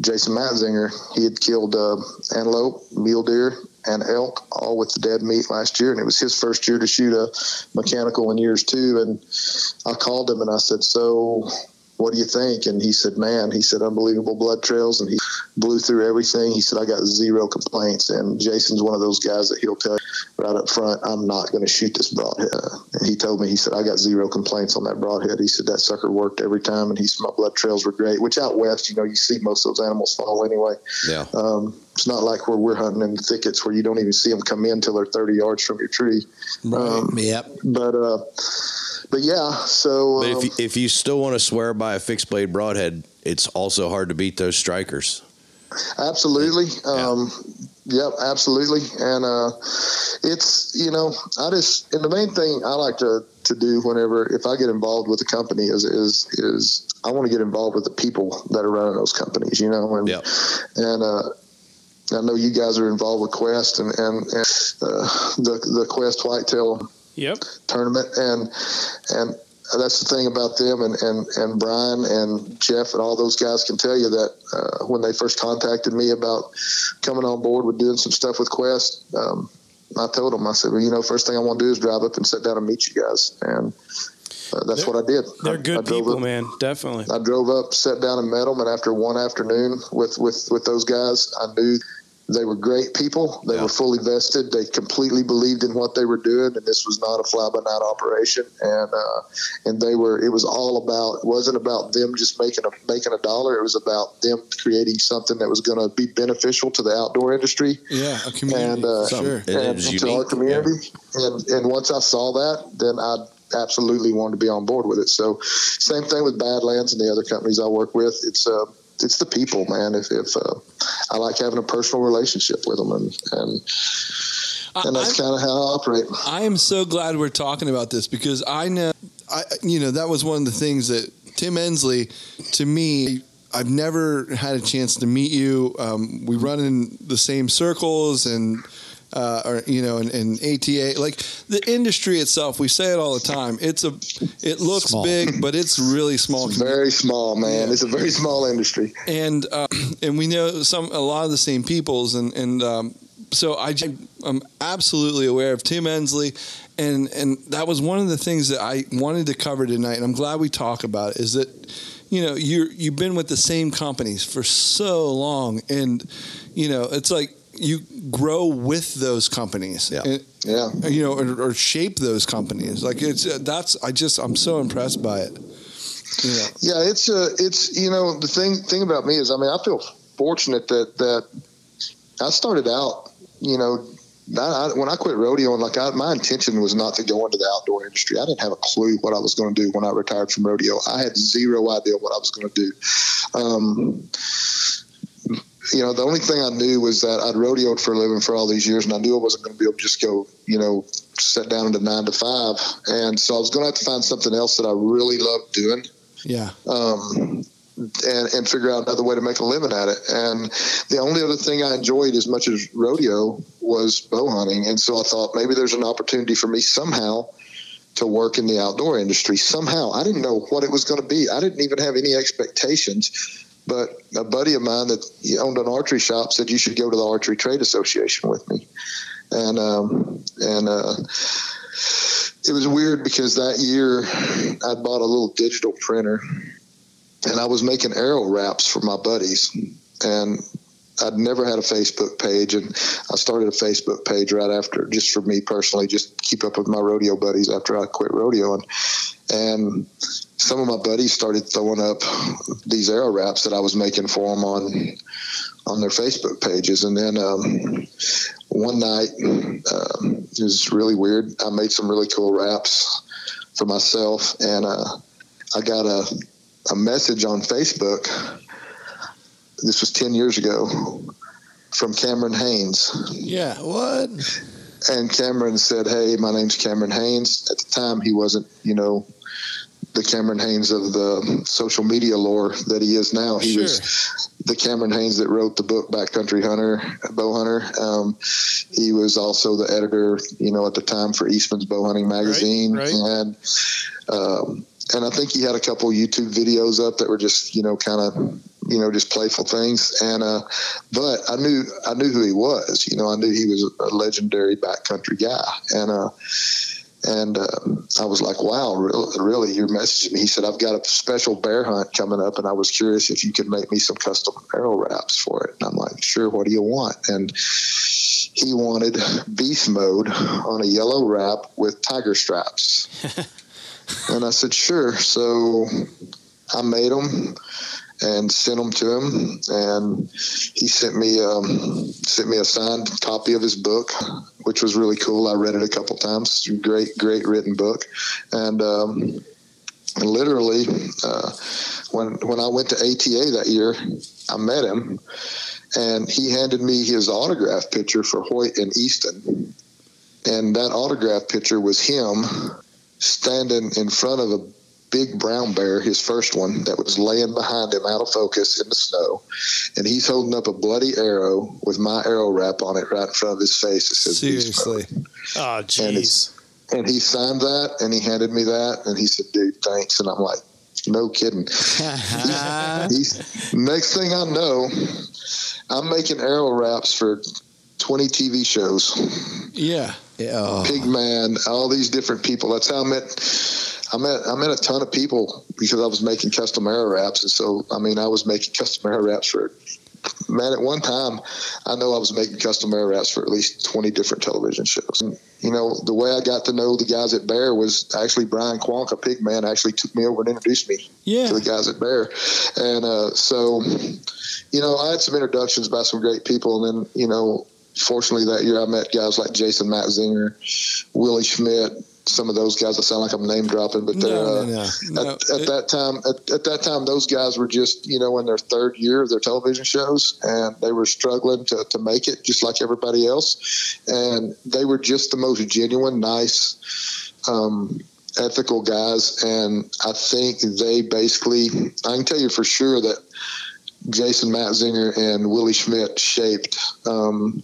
Jason Matzinger. He had killed uh, antelope, mule deer, and elk all with the dead meat last year, and it was his first year to shoot a mechanical in years too. And I called him and I said, "So, what do you think?" And he said, "Man," he said, "Unbelievable blood trails," and he blew through everything. He said, "I got zero complaints." And Jason's one of those guys that he'll tell you right up front, "I'm not going to shoot this broadhead." Uh, and he told me, he said, "I got zero complaints on that broadhead." He said that sucker worked every time, and he said my blood trails were great. Which out west, you know, you see most of those animals fall anyway. Yeah. Um, it's not like where we're hunting in the thickets where you don't even see them come in until they're 30 yards from your tree. Um, yep. But uh, but yeah, so But um, if you, if you still want to swear by a fixed blade broadhead, it's also hard to beat those strikers. Absolutely. Um, yep, absolutely. And uh, it's, you know, I just, and the main thing I like to, to do whenever, if I get involved with a company is, is, is I want to get involved with the people that are running those companies, you know, and, and, uh, I know you guys are involved with Quest and, and, and uh, the, the Quest Whitetail Yep. tournament and and that's the thing about them and and and Brian and Jeff and all those guys can tell you that uh, when they first contacted me about coming on board with doing some stuff with Quest um, I told them I said well you know first thing I want to do is drive up and sit down and meet you guys and uh, that's what I did They're I- good I people, up- man. Definitely. I drove up, sat down, and met them. And after one afternoon with with with those guys, I knew they were great people. They were fully vested. They completely believed in what they were doing, and this was not a fly by night operation. And uh, and they were. It was all about. It wasn't about them just making a making a dollar. It was about them creating something that was going to be beneficial to the outdoor industry Yeah, a community. and uh, sure. and to our community. And and once I saw that, then I absolutely wanted to be on board with it. So same thing with Badlands and the other companies I work with. It's uh it's the people, man. If if uh, I like having a personal relationship with them, and and and that's kind of how I operate. I am so glad we're talking about this because I know, I you know, that was one of the things that Tim Endsley, to me, I've never had a chance to meet you. Um, we run in the same circles and. Uh, or you know, and, and ATA, like the industry itself, we say it all the time. It's a, it looks Small. big, but it's really small. Very small, man. It's a very small industry. and uh, and we know some a lot of the same peoples and and um, so I am absolutely aware of Tim Endsley and and that was one of the things that I wanted to cover tonight and I'm glad we talk about it is that you know you you've been with the same companies for so long and you know it's like you grow with those companies yeah yeah you know or, or shape those companies like it's uh, that's I just I'm so impressed by it yeah Yeah, it's uh, it's you know the thing thing about me is I mean I feel fortunate that that I started out you know I, I, when I quit rodeo and like I, my intention was not to go into the outdoor industry. I didn't have a clue what I was going to do when I retired from rodeo. I had zero idea what I was going to do. Um, you know, the only thing I knew was that I'd rodeoed for a living for all these years, and I knew I wasn't going to be able to just go, you know, sit down into nine to five. And so I was going to have to find something else that I really loved doing yeah um, and, and figure out another way to make a living at it. And the only other thing I enjoyed as much as rodeo was bow hunting. And so I thought maybe there's an opportunity for me somehow to work in the outdoor industry. Somehow, I didn't know what it was going to be. I didn't even have any expectations. But a buddy of mine that owned an archery shop said you should go to the Archery Trade Association with me, and um, and uh, it was weird because that year I bought a little digital printer and I was making arrow wraps for my buddies, and I'd never had a Facebook page, and I started a Facebook page right after, just for me personally, just keep up with my rodeo buddies after I quit rodeoing, and some of my buddies started throwing up these arrow wraps that I was making for them on on their Facebook pages, and then um, one night um, it was really weird. I made some really cool wraps for myself, and uh, I got a a message on Facebook. This was ten years ago from Cameron Hanes. Yeah. What? And Cameron said, "Hey, my name's Cameron Hanes." At the time, he wasn't, you know, the Cameron Hanes of the social media lore that he is now. He Sure. was the Cameron Hanes that wrote the book Backcountry Hunter, Bow Hunter. Um, he was also the editor, you know, at the time for Eastman's Bow Hunting magazine, right. and um, and I think he had a couple YouTube videos up that were just, you know, kind of, you know, just playful things. And uh, but I knew I knew who he was. You know, I knew he was a legendary backcountry guy, and uh, and um, I was like, wow, really, really, you're messaging me. He said, I've got a special bear hunt coming up, and I was curious if you could make me some custom arrow wraps for it. And I'm like, sure, what do you want? And he wanted beast mode on a yellow wrap with tiger straps. and I said, sure. So I made them and sent them to him, and he sent me um, sent me a signed copy of his book, which was really cool. I read it a couple times. Great, great written book, and um, literally uh, when when I went to ATA that year, I met him, and he handed me his autograph picture for Hoyt and Easton, and that autograph picture was him standing in front of a big brown bear, his first one, that was laying behind him out of focus in the snow. And he's holding up a bloody arrow with my arrow wrap on it right in front of his face. It says, Seriously. Oh, And, jeez. it's, and he signed that and he handed me that. And he said, dude, thanks. And I'm like, no kidding. He's, next thing I know, I'm making arrow wraps for 20 TV shows. Yeah. Yeah. Pigman, all these different people. That's how I met. I met I met a ton of people because I was making custom arrow wraps, and so I mean I was making custom arrow wraps for. Man, at one time, I know I was making custom arrow wraps for at least twenty different television shows. And, you know, the way I got to know the guys at Bear was actually Brian Quaca, a Pigman, actually took me over and introduced me Yeah. to the guys at Bear, and uh, so you know I had some introductions by some great people, and then you know fortunately that year I met guys like Jason Matzinger, Willie Schmidt, some of those guys. I sound like I'm name dropping, but they're No, uh, no, no. No, at, at it- that time. At, at that time, those guys were just you know in their third year of their television shows, and they were struggling to to make it just like everybody else, and they were just the most genuine, nice. Um, ethical guys and i think they basically i can tell you for sure that Jason Matzinger and Willie Schmidt shaped um,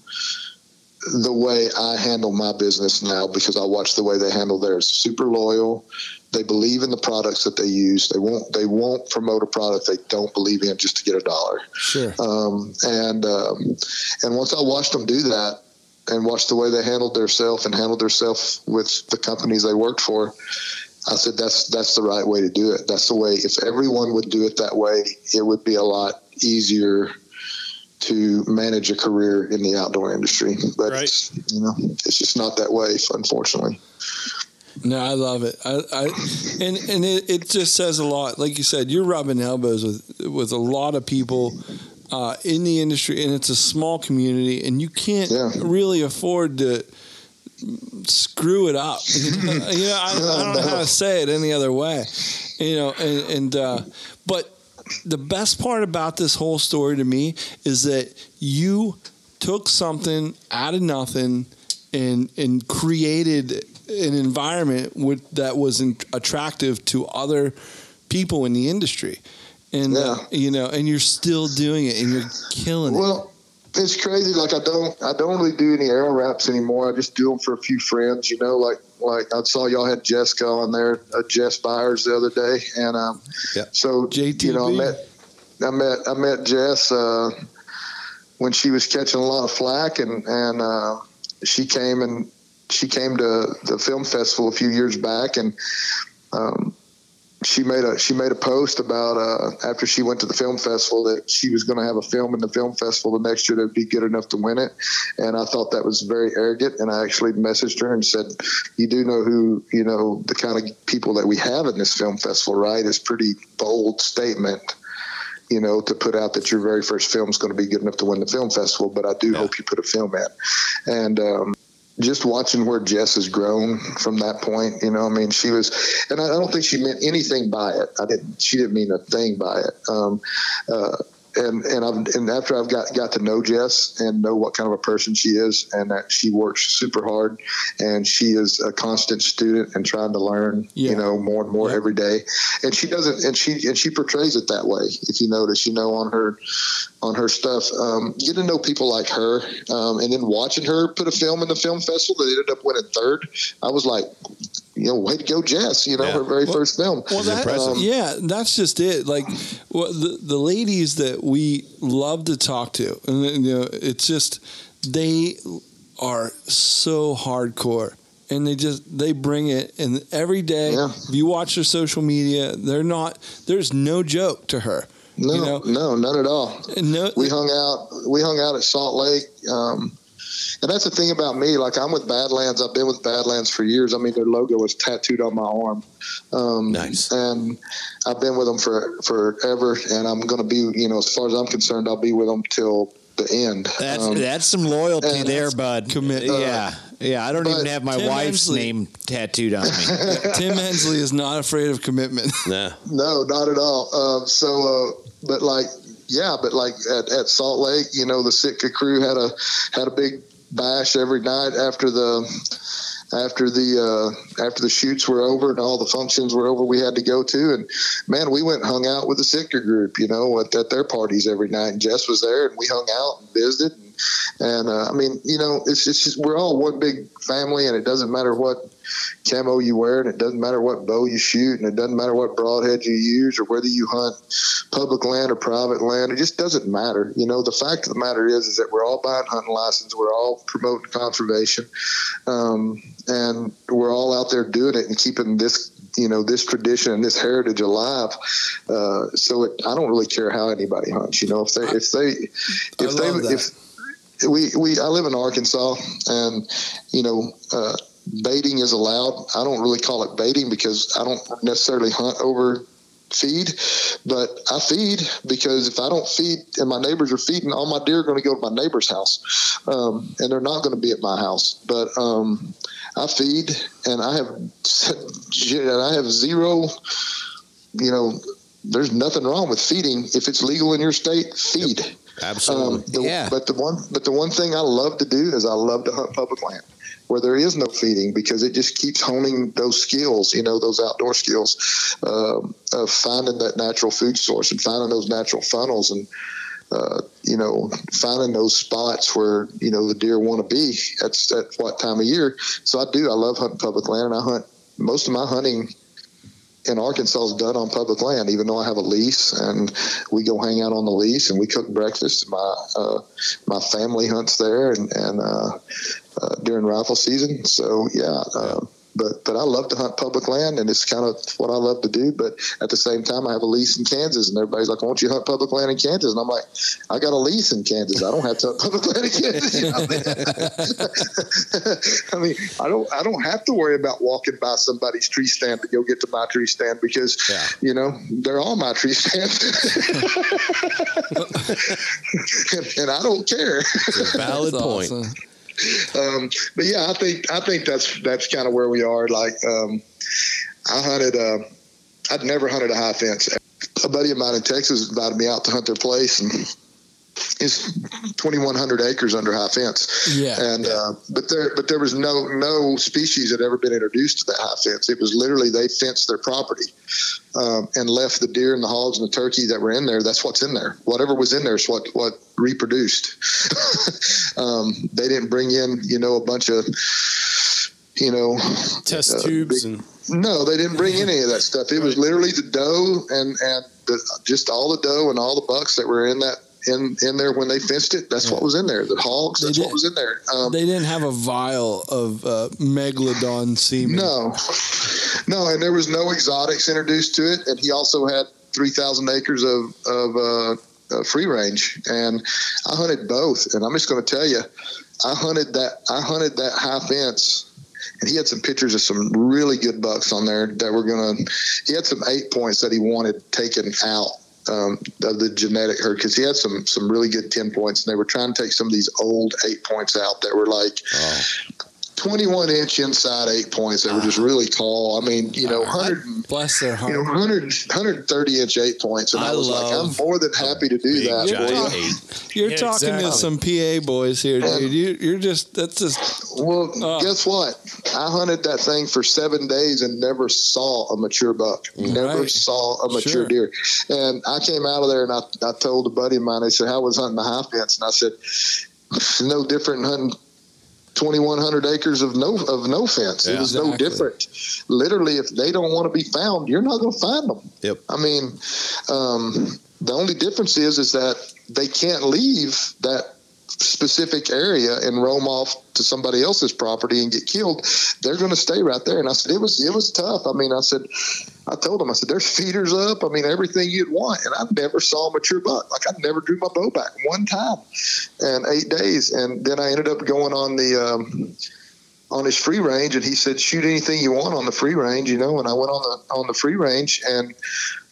the way I handle my business now because I watch the way they handle theirs. Super loyal. They believe in the products that they use. They won't. They won't promote a product they don't believe in just to get a dollar. Sure. Um, and um, and once I watched them do that, and watched the way they handled themselves and handled themselves with the companies they worked for, I said that's that's the right way to do it. That's the way. If everyone would do it that way, it would be a lot easier to manage a career in the outdoor industry. But it's, you know, it's just not that way, unfortunately. No, I love it. I, I and and it, it just says a lot. Like you said, you're rubbing elbows with with a lot of people uh, in the industry, and it's a small community, and you can't really afford to screw it up. you know, I, I don't know how to say it any other way. You know, and, and uh, but the best part about this whole story to me is that you took something out of nothing and and created an environment with, that was in, attractive to other people in the industry and uh, you know and you're still doing it and you're killing it Well, it's crazy. Like I don't, I don't really do any arrow wraps anymore. I just do them for a few friends. You know, like like I saw y'all had Jessica on there, uh, Jess Byers the other day, and um, so you know I met, I met, I met Jess uh, when she was catching a lot of flack, and and uh, she came and she came to the film festival a few years back, and um, she made a she made a post about uh, after she went to the film festival that she was going to have a film in the film festival the next year that would be good enough to win it, and I thought that was very arrogant. And I actually messaged her and said, "You do know who you know the kind of people that we have in this film festival, right? It's pretty bold statement." You know, to put out that your very first film is going to be good enough to win the film festival, but I do hope you put a film in. And um, just watching where Jess has grown from that point, you know, I mean, she was, and I don't think she meant anything by it. I didn't, she didn't mean a thing by it. Um, uh, and and I've and after I've got got to know Jess and know what kind of a person she is, and that she works super hard, and she is a constant student and trying to learn, you know, more and more every day. And she doesn't, and she and she portrays it that way. If you notice, you know, on her on her stuff, um, get to know people like her, um, and then watching her put a film in the film festival that ended up winning third. I was like, you know, way to go, Jess! You know, her very first film. Well, that, Um, yeah, that's just it. Like well, the the ladies that we love to talk to, and you know, it's just they are so hardcore, and they just they bring it. And every day, if you watch their social media, they're not. There's no joke to her. No, you know? no, none at all. No, we hung out. We hung out at Salt Lake, um, and that's the thing about me. Like I'm with Badlands. I've been with Badlands for years. I mean, their logo is tattooed on my arm. Um, nice. And I've been with them for forever, and I'm going to be. You know, as far as I'm concerned, I'll be with them till the end. That's Um, that's some loyalty there, bud. Commit- yeah, yeah. I don't But even have my Tim wife's Hensley- name tattooed on me. Tim Endsley is not afraid of commitment. Nah. No, not at all. Uh, so, uh, but like, yeah, but like at, at Salt Lake, you know, the Sitka crew had a had a big bash every night after the after the uh, after the shoots were over and all the functions were over. We had to go to, and man, we went and hung out with the Sitka group, you know, at, at their parties every night. And Jess was there, and we hung out and visited. And, and uh, I mean, you know, it's it's just we're all one big family, and it doesn't matter what camo you wear, and it doesn't matter what bow you shoot, and it doesn't matter what broadhead you use, or whether you hunt public land or private land. It just doesn't matter. You know, the fact of the matter is, is that we're all buying hunting licenses, We're all promoting conservation, um, and we're all out there doing it and keeping this. You know this tradition and this heritage alive. Uh, so it, I don't really care how anybody hunts. You know, if they if they if they if we we I live in Arkansas, and you know, uh, baiting is allowed. I don't really call it baiting because I don't necessarily hunt over feed, but I feed because if I don't feed and my neighbors are feeding, all my deer are going to go to my neighbor's house, um, and they're not going to be at my house. But um, I feed, and I have and I have zero. You know, there's nothing wrong with feeding if it's legal in your state. Feed. Absolutely. Um, the, Yeah. But the one, but the one thing I love to do is I love to hunt public land where there is no feeding because it just keeps honing those skills, you know, those outdoor skills um, of finding that natural food source and finding those natural funnels and. Uh, you know, finding those spots where you know the deer want to be at, at what time of year. So I do. I love hunting public land, and I hunt most of my hunting in Arkansas is done on public land, even though I have a lease and we go hang out on the lease and we cook breakfast. My uh, my family hunts there and, and uh, uh, during rifle season. So yeah, uh, but but I love to hunt public land and it's kind of what I love to do. But at the same time, I have a lease in Kansas and everybody's like, "Why don't you hunt public land in Kansas?" And I'm like, "I got a lease in Kansas. I don't have to hunt public land in Kansas." You know I mean? I mean, I don't I don't have to worry about walking by somebody's tree stand to go get to my tree stand because you know they're all my tree stands, and, and I don't care. Valid That's point. awesome. Um, but yeah, I think I think that's that's kind of where we are. Like um, I hunted, uh, I'd never hunted a high fence. A buddy of mine in Texas invited me out to hunt their place, and it's 2,100 acres under high fence. Yeah. And uh, but there but there was no no species had ever been introduced to that high fence. It was literally they fenced their property um, and left the deer and the hogs and the turkey that were in there. That's what's in there. Whatever was in there is what what reproduced. um, they didn't bring in you know a bunch of you know Test uh, tubes big- and no, they didn't bring any of that stuff. It was literally the doe and and the, just all the doe and all the bucks that were in that in in there when they fenced it. That's what was in there. The hogs. That's what was in there. Um, they didn't have a vial of uh, megalodon semen. No, no, and there was no exotics introduced to it, and he also had three thousand acres of of uh, uh, free range, and I hunted both. And I'm just going to tell you, I hunted that I hunted that high fence. And he had some pictures of some really good bucks on there that were gonna. He had some eight points that he wanted taken out um, of the genetic herd because he had some some really good ten points, and they were trying to take some of these old eight points out that were like. 21 inch inside eight points that were just really tall. I mean, you know, uh-huh. 100, bless their heart. you know, 100, 130 inch eight points. And I, I was like, I'm more than happy to do that. You're, boy. talk- you're Yeah, talking to some PA boys here, dude. You, you're just that's just. Well, Oh. guess what? I hunted that thing for seven days and never saw a mature buck. Mm. Never Right. saw a mature Sure. deer. And I came out of there and I, I told a buddy of mine, they said, How was hunting the high fence? And I said, no different hunting 2,100 acres of no of no fence. it Yeah. was no different. Literally, if they don't want to be found, you're not going to find them. Yep. I mean, um, the only difference is is that they can't leave that specific area and roam off to somebody else's property and get killed. They're going to stay right there. And I said it was it was tough. I mean, I said I told them I said there's feeders up. I mean everything you'd want. And I never saw a mature buck. Like I never drew my bow back one time in eight days. And then I ended up going on the. Um, on his free range and he said shoot anything you want on the free range you know and i went on the on the free range and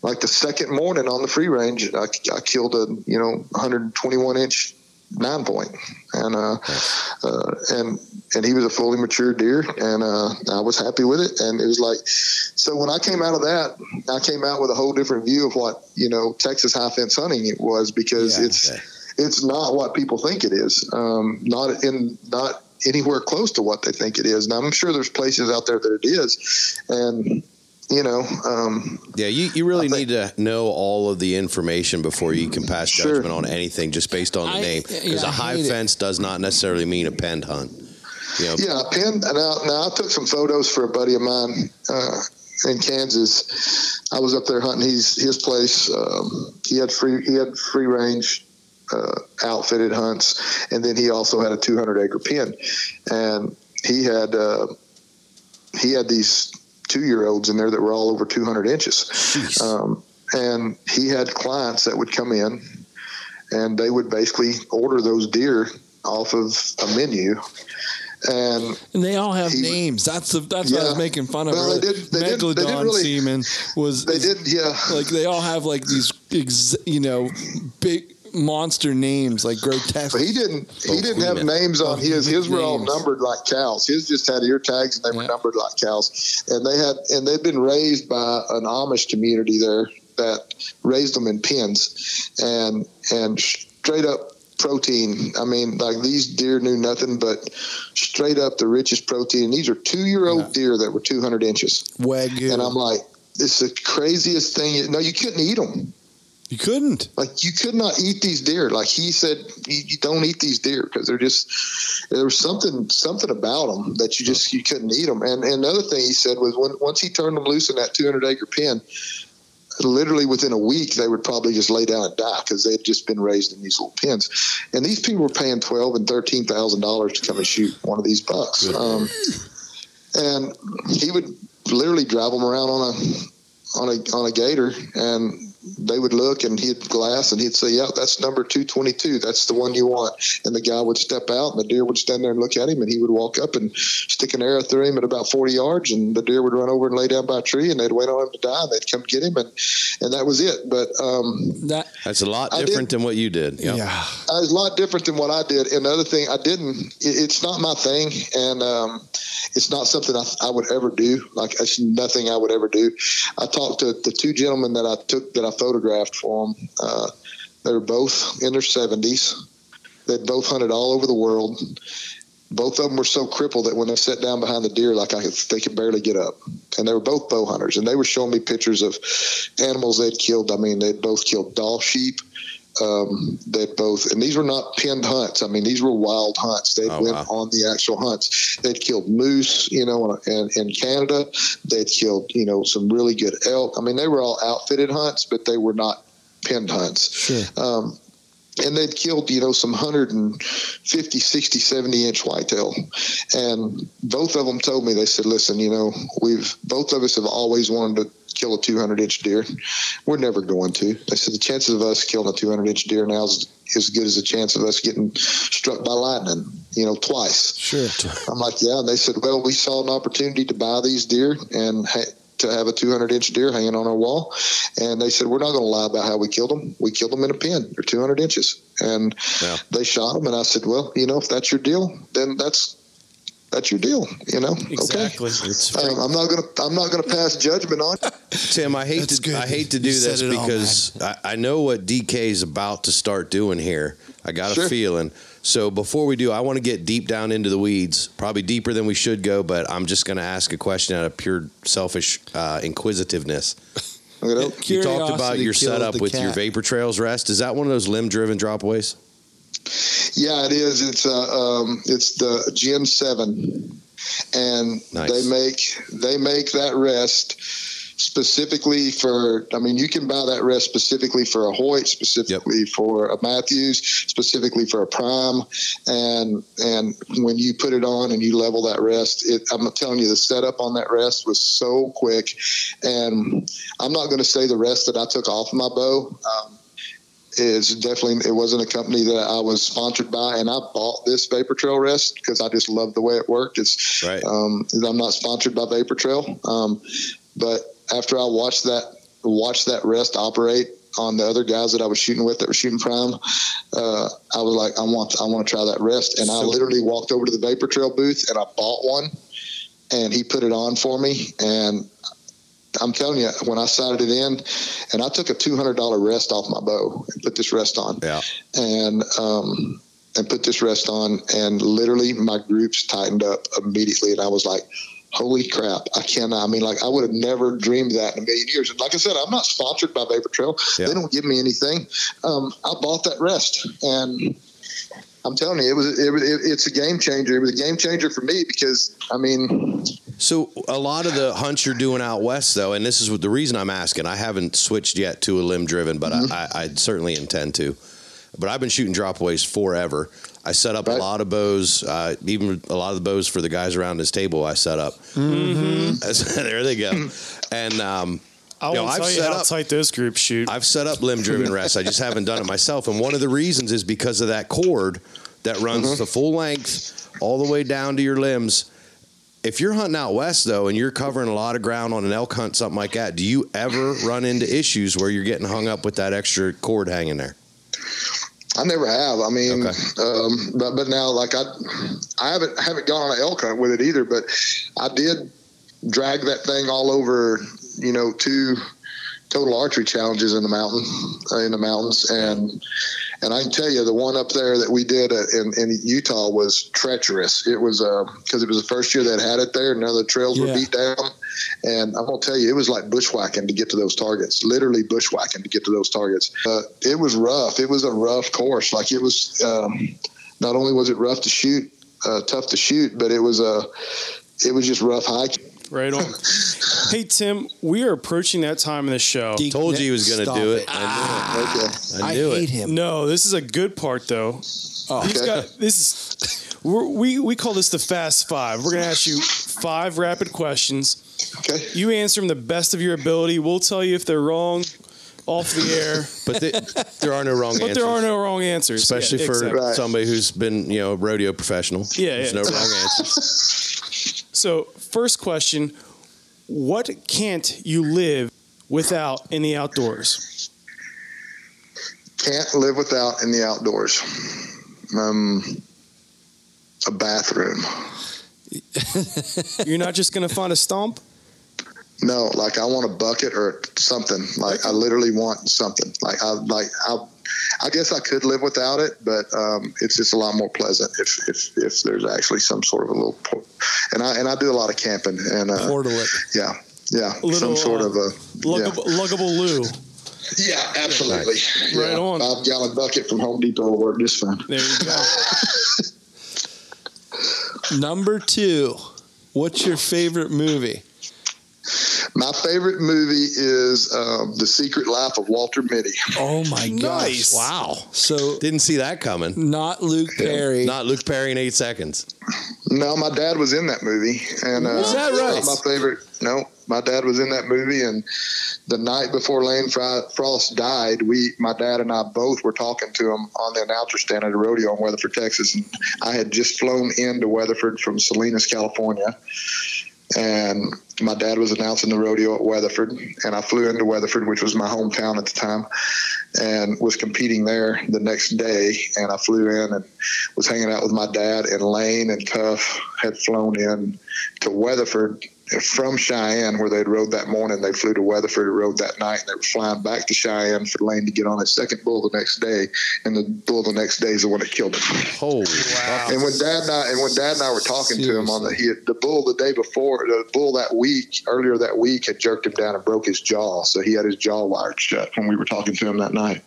like the second morning on the free range i, I killed a you know 121 inch nine point. And uh, uh and and he was a fully mature deer and uh i was happy with it. And it was like so when i came out of that i came out with a whole different view of what you know texas high fence hunting it was because it's it's not what people think it is. Um not in not anywhere close to what they think it is. Now I'm sure there's places out there that it is, and you know, um, Yeah, you, you really need to know all of the information before you can pass Sure. judgment on anything just based on the I- name. Because yeah, a I high hate it. fence does not necessarily mean a penned hunt. You know, yeah, Penn. Now, now I took some photos for a buddy of mine uh, in Kansas. I was up there hunting his his place. Um, he had free he had free range uh, outfitted hunts, and then he also had a 200 acre pen, and he had uh, he had these two year olds in there that were all over 200 inches. Um, and he had clients that would come in and they would basically order those deer off of a menu. And And they all have names. That's the that's what I was making fun of. Well, they did- they did- they did really- semen was they did, yeah. Like they all have like these, ex, you know, big monster names, like grotesque. But he didn't. He didn't have names on his. His were all numbered like cows. His just had ear tags, and they were numbered like cows. And they had, and they'd been raised by an Amish community there that raised them in pens, and and straight up protein. I mean, like these deer knew nothing but straight up the richest protein. These are two year old deer that were two hundred inches. Wagyu. And I'm like, it's the craziest thing. No, you couldn't eat them. You couldn't. Like you could not eat these deer. Like he said, you, you don't eat these deer because they're just there was something something about them that you just you couldn't eat them. And, and another thing he said was when once he turned them loose in that 200 acre pen, literally within a week they would probably just lay down and die because they'd just been raised in these little pens. And these people were paying twelve and thirteen thousand dollars to come and shoot one of these bucks. Um, and he would literally drive them around on a on a on a gator and they would look and he'd glass and he'd say, Yeah, that's number 222. That's the one you want." And the guy would step out and the deer would stand there and look at him and he would walk up and stick an arrow through him at about 40 yards and the deer would run over and lay down by a tree and they'd wait on him to die and they'd come get him and and that was it. But um that that's a lot I different than what you did. Yeah. uh, it's a lot different than what I did. And the other thing, I didn't. It, it's not my thing, and um, it's not something I, I would ever do. Like it's nothing I would ever do. I talked to the two gentlemen that I took that I photographed for them. Uh, they were both in their seventies. They'd both hunted all over the world. Both of them were so crippled that when they sat down behind the deer, like I could, they could barely get up. And they were both bow hunters, and they were showing me pictures of animals they'd killed. I mean, they'd both killed Dall sheep, um, they both, and these were not pinned hunts. I mean, these were wild hunts. They Oh, went wow. on the actual hunts. They'd killed moose, you know, in, in Canada. They'd killed, you know, some really good elk. I mean, they were all outfitted hunts, but they were not pinned hunts. Sure. Um, and they'd killed you know some 150 60 70 inch whitetail and both of them told me they said listen you know we've both of us have always wanted to kill a 200 inch deer we're never going to they said the chances of us killing a 200 inch deer now is as good as the chance of us getting struck by lightning you know twice Sure. I'm like, yeah. And they said, well, we saw an opportunity to buy these deer and ha- to have a 200 inch deer hanging on our wall. And they said, we're not going to lie about how we killed them. We killed them in a pen. They're 200 inches. And they shot them. And I said, well, you know, if that's your deal, then that's that's your deal. You know, Exactly. okay. Um, I'm not gonna I'm not gonna pass judgment on. Tim, I hate to I hate to do You this it all, because I, I know what DK is about to start doing here. I got Sure. a feeling. So before we do, I want to get deep down into the weeds, probably deeper than we should go. But I'm just going to ask a question out of pure selfish uh, inquisitiveness. You talked about your setup the with your. Vapor Trails rest. Is that one of those limb driven dropaways? Yeah, it is. It's uh, um, it's the Gen Seven, and Nice. they make they make that rest specifically for. I mean, you can buy that rest specifically for a Hoyt, specifically for a Mathews, specifically for a Prime, and and when you put it on and you level that rest, it, I'm telling you, the setup on that rest was so quick, and I'm not going to say the rest that I took off my bow. Um, is definitely it wasn't a company that I was sponsored by, and I bought this Vapor Trail rest because I just loved the way it worked. It's right. um, I'm not sponsored by Vapor Trail, um, but after I watched that watched that rest operate on the other guys that I was shooting with that were shooting prime, uh, I was like, I want I want to try that rest, and I So- literally walked over to the Vapor Trail booth and I bought one, and he put it on for me, and I'm telling you, when I sighted it in, and I took a two hundred dollar rest off my bow and put this rest on, yeah, and um, and put this rest on, and literally my groups tightened up immediately, and I was like. Holy crap! I cannot. I mean, like I would have never dreamed that in a million years. And like I said, I'm not sponsored by Vapor Trail. Yeah. They don't give me anything. Um, I bought that rest, and I'm telling you, it was it, it, it's a game changer. It was a game changer for me because I mean, So a lot of the hunts you're doing out west, though, and this is what the reason I'm asking. I haven't switched yet to a limb driven, but Mm-hmm. I, I, I certainly intend to. But I've been shooting dropaways forever. I set up a lot of bows, uh, even a lot of the bows for the guys around this table. I set up. Mhm. there they go. And um, I you know, won't I've tell you set how up- tight those groups shoot. I've set up limb driven rests. I just haven't done it myself. And one of the reasons is because of that cord that runs Mm-hmm. the full length all the way down to your limbs. If you're hunting out west though, and you're covering a lot of ground on an elk hunt, something like that, do you ever run into issues where you're getting hung up with that extra cord hanging there? I never have. I mean, um, but but now like I, I haven't haven't gone on an elk hunt with it either. But I did drag that thing all over. You know, two total archery challenges in the mountain uh, in the mountains, and and I can tell you the one up there that we did uh, in, in Utah was treacherous. It was because it was the first year that had it there. None of the trails were beat down, and I'm gonna tell you, it was like bushwhacking to get to those targets. Literally bushwhacking to get to those targets. Uh, it was rough. It was a rough course. Like it was. Um, not only was it rough to shoot, uh, tough to shoot, but it was a. it was just rough hiking. Right on. hey Tim, we are approaching that time of the show. Told you he was going to do it. I knew it. I knew it. No, this is a good part though. Oh, These okay. guys- this is we're, we we call this the fast five. We're gonna ask you five rapid questions. Okay. You answer them the best of your ability. We'll tell you if they're wrong off the air. But the, there are no wrong But answers. there are no wrong answers. Especially Yeah, for exactly. somebody who's been, you know, a rodeo professional. Yeah, There's yeah, no exactly. wrong answers. So, first question What can't you live without in the outdoors? Can't live without in the outdoors. Um, a bathroom. You're not just going to find a stump? No, like I want a bucket or something. Like I literally want something. Like I like I. I guess I could live without it, but um, it's just a lot more pleasant if, if if there's actually some sort of a little. por- And I and I do a lot of camping and uh, Portal it. Yeah, yeah, Little, some sort uh, of a Luggable, luggable loo. yeah, yeah, absolutely. Right yeah, on. Five gallon bucket from Home Depot will work just fine. There you go. Number two, what's your favorite movie? My favorite movie is um, The Secret Life of Walter Mitty. Oh my gosh! Wow. So Didn't see that coming. not Luke Perry. Not Luke Perry in eight seconds. No, my dad was in that movie, and uh, Is that right? my favorite. No, my dad was in that movie, and the night before Lane Frost died, we, my dad and I both were talking to him on the announcer stand at a rodeo in Weatherford, Texas, and I had just flown into Weatherford from Salinas, California, and my dad was announcing the rodeo at Weatherford, and I flew into Weatherford, which was my hometown at the time, and was competing there the next day. And I flew in and was hanging out with my dad, and Lane and Tuff had flown in to Weatherford from Cheyenne, where they'd rode that morning. They flew to Weatherford, rode that night, and they were flying back to Cheyenne for Lane to get on his second bull the next day. And the bull the next day is the one that killed him. Holy And when Dad and I and when Dad and I were talking to him on the he had, the bull the day before the bull that week earlier that week had jerked him down and broke his jaw, so he had his jaw wired shut when we were talking to him that night.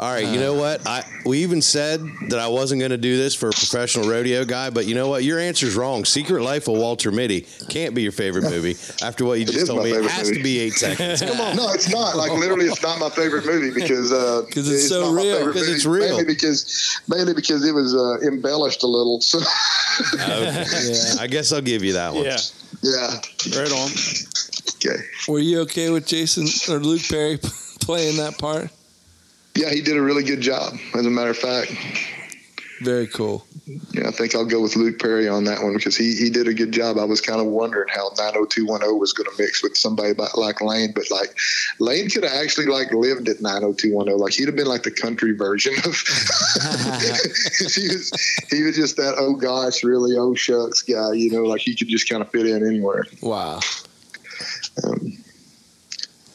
All right, you know what? I we even said that I wasn't going to do this for a professional rodeo guy, but you know what? Your answer's wrong. Secret Life of Walter Mitty can't be your favorite movie after what you just told me. It has movie. to be eight seconds. Come on. No, it's not. Like literally, it's not my favorite movie because uh, 'Cause it's so real. Because it's real. Mainly because mainly because it was uh, embellished a little. So Okay. I guess I'll give you that one. Yeah. yeah, Right on. okay. Were you okay with Jason or Luke Perry playing that part? Yeah, he did a really good job. As a matter of fact, Very cool. yeah, I think I'll go with Luke Perry on that one because he, he did a good job. I was kind of wondering how 90210 was going to mix with somebody about, like Lane, but like Lane could have actually like lived at 90210. Like he'd have been like the country version of. he was he was just that oh gosh, really oh shucks guy. You know, like he could just kind of fit in anywhere. Wow. Um,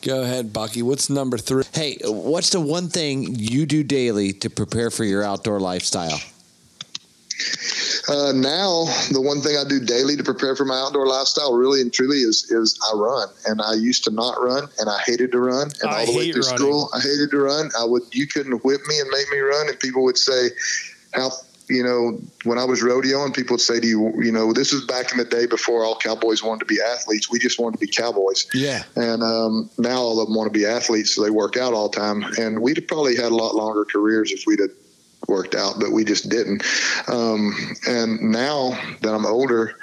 Go ahead, Bucky. What's number three? Hey, what's the one thing you do daily to prepare for your outdoor lifestyle? Uh, now, the one thing I do daily to prepare for my outdoor lifestyle, really and truly, is is I run. And I used to not run, and I hated to run. And I all the way through running. school, I hated to run. I would you couldn't whip me and make me run, and people would say, "How?" You know, when I was rodeoing, people would say to you, you know, this was back in the day before all cowboys wanted to be athletes. We just wanted to be cowboys. Yeah. And um, now all of them want to be athletes, so they work out all the time. And we'd have probably had a lot longer careers if we'd have worked out, but we just didn't. Um, and now that I'm older,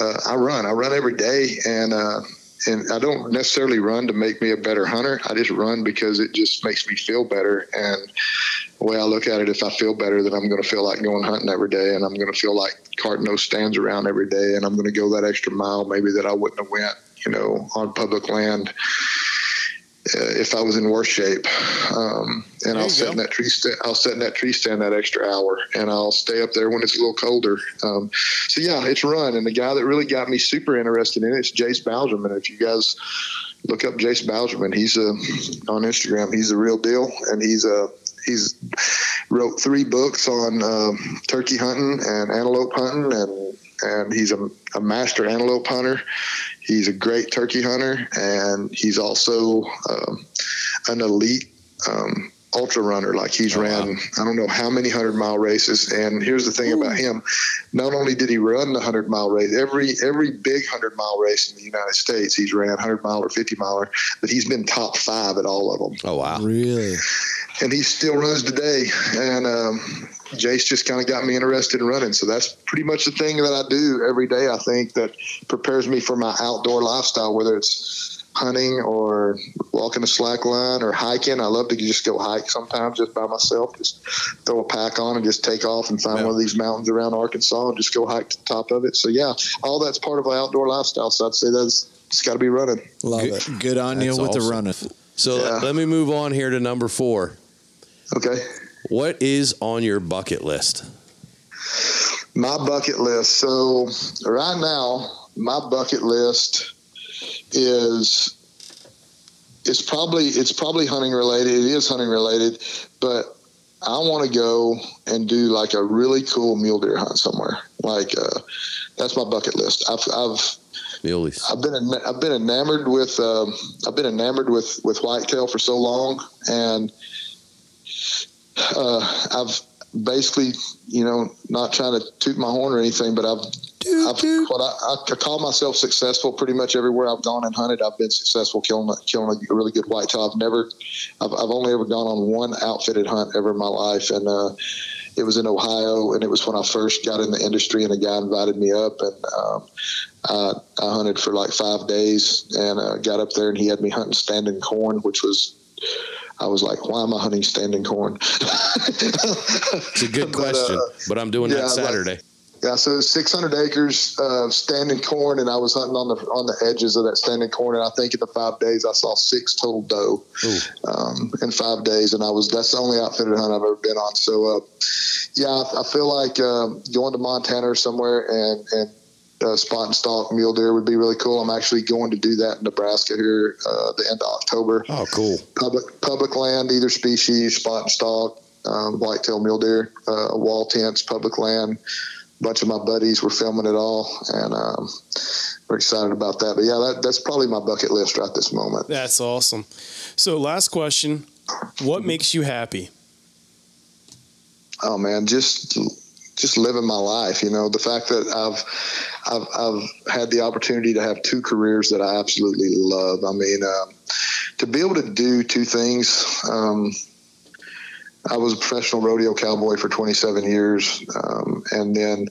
uh, I run. I run every day, and uh, and I don't necessarily run to make me a better hunter. I just run because it just makes me feel better. And the way I look at it, if I feel better, then I'm going to feel like going hunting every day, and I'm going to feel like carting those stands around every day, and I'm going to go that extra mile maybe that I wouldn't have went, you know, on public land. Uh, if I was in worse shape, um, and I'll sit in that tree stand. I'll sit in that tree stand that extra hour, and I'll stay up there when it's a little colder. Um, so yeah, it's run. And the guy that really got me super interested in it is Jace Bauserman. If you guys look up Jace Bauserman, he's a on Instagram. He's the real deal, and he's a he's wrote three books on um, turkey hunting and antelope hunting, and and he's a, a master antelope hunter. He's a great turkey hunter, and he's also um, an elite um, ultra runner. Like he's ran, I don't know how many hundred mile races. And here's the thing about him: not only did he run the hundred mile race, every every big hundred mile race in the United States, he's ran hundred mile or fifty miler, but he's been top five at all of them. Oh wow! Really? And he still runs today. And um, Jace just kind of got me interested in running. So that's pretty much the thing that I do every day. I think that prepares me for my outdoor lifestyle, whether it's hunting or walking a slack line or hiking. I love to just go hike sometimes just by myself. Just throw a pack on and just take off and find one of these mountains around Arkansas and just go hike to the top of it. So yeah, all that's part of my outdoor lifestyle. So I'd say that's it's got to be running. Love good, it. Good on you That's with the awesome. running. So Yeah. let me move on here to number four. Okay. What is on your bucket list? My bucket list. So right now, my bucket list is it's probably it's probably hunting related. It is hunting related, but I want to go and do like a really cool mule deer hunt somewhere. Like uh, that's my bucket list. I've I've Muleys. I've been I've been enamored with um, I've been enamored with with whitetail for so long, and uh, I've basically you know not trying to toot my horn or anything, but I've I've, what I, I call myself successful pretty much everywhere I've gone and hunted. I've been successful killing killing a really good white whitetail. I've never, I've, I've only ever gone on one outfitted hunt ever in my life, and uh, it was in Ohio, and it was when I first got in the industry, and a guy invited me up, and um, I, I hunted for like five days, and uh, got up there, and he had me hunting standing corn, which was. I was like, "Why am I hunting standing corn?" It's a good question, but I'm doing yeah, that like- Saturday. Yeah, so 600 acres of standing corn, and I was hunting on the on the edges of that standing corn, and I think in the five days I saw six total doe um, in five days, and I was that's the only outfitted hunt I've ever been on. So, uh, yeah, I, I feel like um, going to Montana or somewhere and and uh, spot and stalk mule deer would be really cool. I'm actually going to do that in Nebraska here uh, the end of October. Oh, cool. Public public land, either species, spot and stalk, um, whitetail mule deer, uh, wall tents, public land. A bunch of my buddies were filming it all, and um, we're excited about that. But yeah, that, that's probably my bucket list right this moment. That's awesome. So, last question: What makes you happy? oh man, just just living my life. You know, the fact that I've I've I've had the opportunity to have two careers that I absolutely love. I mean, um, to be able to do two things. Um, I was a professional rodeo cowboy for 27 years, um, and then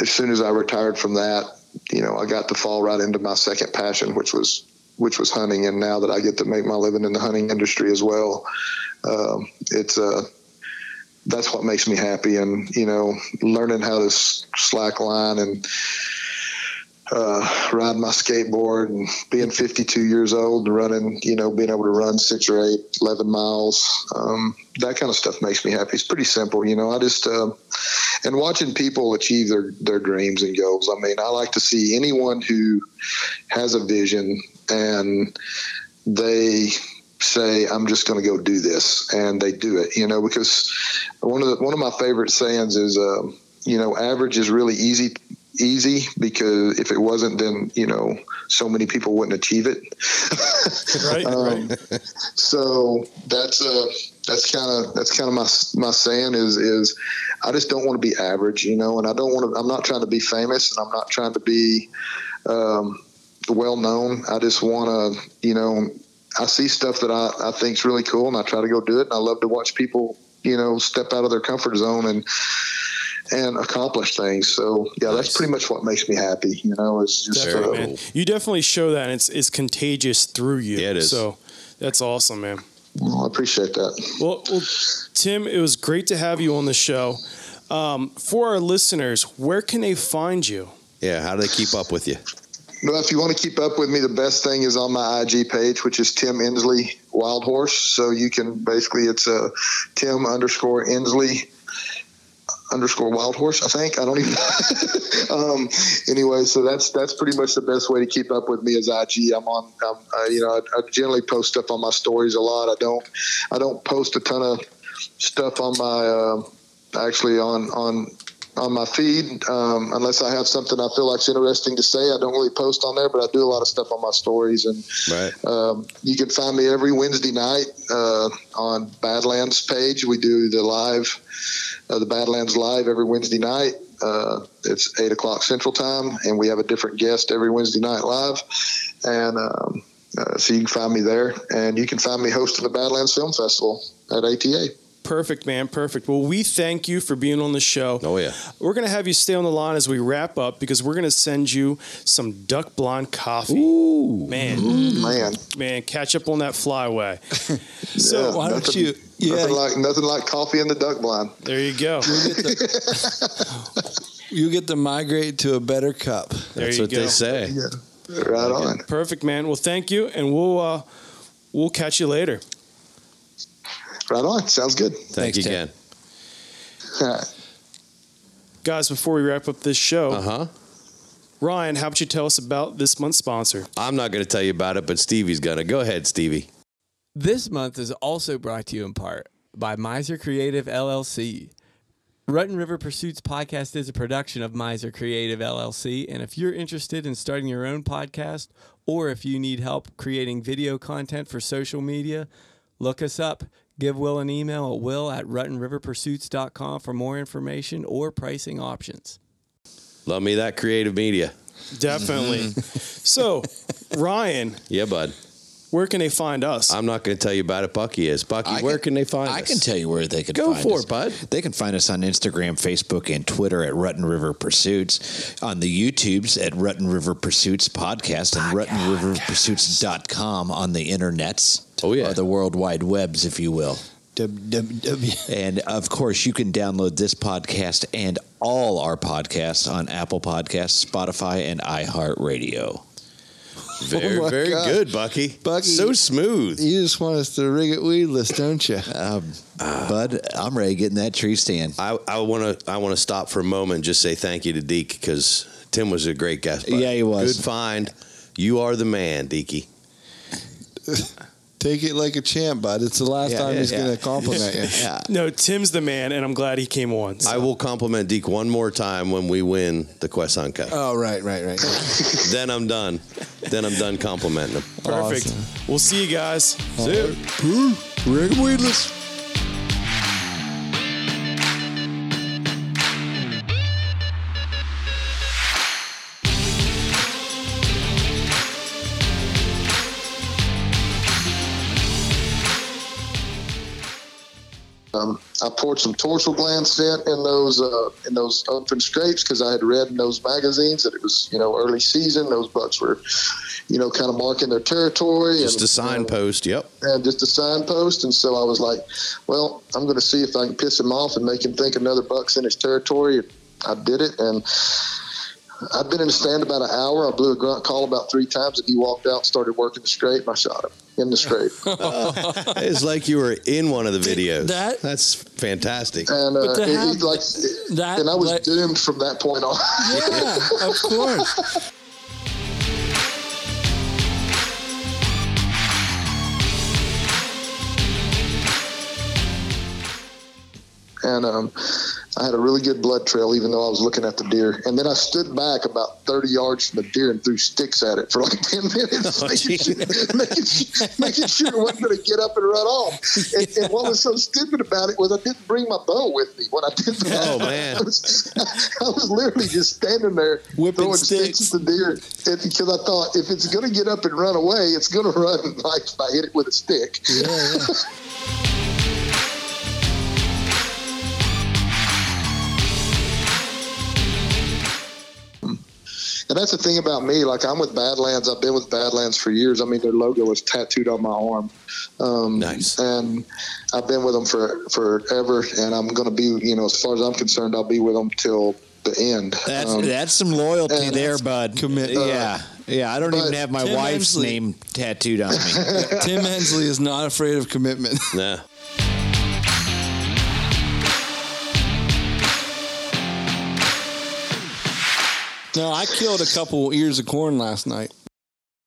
as soon as I retired from that, you know, I got to fall right into my second passion, which was which was hunting. And now that I get to make my living in the hunting industry as well, um, it's uh, that's what makes me happy. And you know, learning how to slack line and uh, ride my skateboard and being 52 years old and running, you know, being able to run six or eight, 11 miles, um, that kind of stuff makes me happy. It's pretty simple, you know. I just uh, and watching people achieve their their dreams and goals. I mean, I like to see anyone who has a vision and they say I'm just going to go do this and they do it, you know, because one of the, one of my favorite sayings is, um, you know, average is really easy easy because if it wasn't then you know so many people wouldn't achieve it right, um, so that's uh that's kind of that's kind of my my saying is is I just don't want to be average, you know, and I don't want to. I'm not trying to be famous, and I'm not trying to be um, well known. I just want to, you know, I see stuff that I I think's really cool, and I try to go do it. And I love to watch people, you know, step out of their comfort zone and and accomplish things. So yeah, that's pretty much what makes me happy. You know, is just Definitely, uh, man. You definitely show that, and it's it's contagious through you. Yeah, it is. So that's awesome, man. well, I appreciate that. Well, well, Tim, it was great to have you on the show. Um, for our listeners, where can they find you? Yeah, how do they keep up with you? Well, if you want to keep up with me, the best thing is on my IG page, which is Tim Endsley Wild Horse. So you can basically it's a Tim underscore Endsley underscore Wild Horse. I think I don't even. um, anyway, so that's that's pretty much the best way to keep up with me is IG. I'm on. I'm, you know, I, I generally post stuff on my stories a lot. I don't. I don't post a ton of stuff on my uh, actually on on on my feed um, unless I have something I feel like's interesting to say. I don't really post on there, but I do a lot of stuff on my stories. And Right. um, you can find me every Wednesday night uh, on Badlands page. We do the live, uh, the Badlands live every Wednesday night. Uh, it's eight o'clock Central Time, and we have a different guest every Wednesday night live. And um, uh, so you can find me there, and you can find me hosting the Badlands Film Festival at ATA. Perfect, man. Perfect. Well, we thank you for being on the show. Oh yeah. We're gonna have you stay on the line as we wrap up because we're gonna send you some Duck Blonde coffee. Ooh, man, man, man, catch up on that flyway. so Yeah, why don't nothing- you- yeah. Nothing like nothing like coffee in the duck blind. there you go. You get to migrate to a better cup. There That's you what go. they say. Right on. Perfect, man. Well, thank you, and we'll uh, we'll catch you later. Right on. Sounds good. Thank Thanks, you Tim. again. Guys, before we wrap up this show, Uh huh. Ryan, how about you tell us about this month's sponsor? I'm not going to tell you about it, but Stevie's gonna. Go ahead, Stevie. This month is also brought to you in part by Miser Creative LLC. Rutten River Pursuits podcast is a production of Miser Creative LLC. And if you're interested in starting your own podcast or if you need help creating video content for social media, look us up. Give Will an email at will at ruttenriverpursuits.com for more information or pricing options. Love me that creative media. Definitely. so, Ryan, Yeah, bud. Where can they find us? I'm not going to tell you about it. Bucky is. Bucky, I where can- can they find I us? I can tell you where they can Go find for us. it, bud. They can find us on Instagram, Facebook, and Twitter at Rutten River Pursuits, on the YouTubes at Rutten River Pursuits Podcast, and RuttenRiverPursuits.com on the internets. Oh, yeah. Or the World Wide Webs, if you will. www. And of course, you can download this podcast and all our podcasts on Apple Podcasts, Spotify, and iHeartRadio. Very, Oh very God. good, Bucky. Bucky. So smooth. You just want us to rig it weedless, don't you? Um, Bud, I'm ready to get in that tree stand. I, I want to I want to stop for a moment and just say thank you to Deke because Tim was a great guest. bud. Yeah, he was. Good find. You are the man, Dekey. Take it like a champ, bud. It's the last Yeah, time yeah, he's yeah. going to compliment you. Yeah. no, Tim's the man, and I'm glad he came on. I will compliment Deke one more time when we win the Quesson Cup. Oh, right, right, right. then I'm done. Then I'm done complimenting him. Perfect. We'll see you guys. See ya. Rig it weedless. I poured some tarsal gland scent in those uh, in those open scrapes because I had read in those magazines that it was you know early season. Those bucks were, you know, kind of marking their territory. Just and, a signpost. Yep. and just a signpost. And so I was like, well, I'm going to see if I can piss him off and make him think another buck's in his territory. I did it, and I'd been in the stand about an hour. I blew a grunt call about three times, and he walked out started working the scrape. And I shot him in the scrape. It's like you were in one of the videos. That- That's fantastic. And uh, But to it- it, like, that, and I was like- doomed from that point on. Yeah, of course. and um, I had a really good blood trail, even though I was looking at the deer. And then I stood back about 30 yards from the deer and threw sticks at it for like 10 minutes, Oh, making, sure, making, making sure it wasn't going to get up and run off. And, and what was so stupid about it was I didn't bring my bow with me when I did that. Oh, man. I was, I was literally just standing there Whipping throwing sticks. sticks at the deer because I thought if it's going to get up and run away, it's going to run like if I hit it with a stick. And that's the thing about me. Like I'm with Badlands. I've been with Badlands for years. I mean, their logo is tattooed on my arm. Um, Nice. And I've been with them for forever. And I'm going to be, you know, as far as I'm concerned, I'll be with them till the end. That's Um, that's some loyalty and there, bud. commit- yeah, yeah. I don't but even have my Tim wife's Endsley- name tattooed on me. Tim Endsley is not afraid of commitment. Nah. No, I killed a couple ears of corn last night.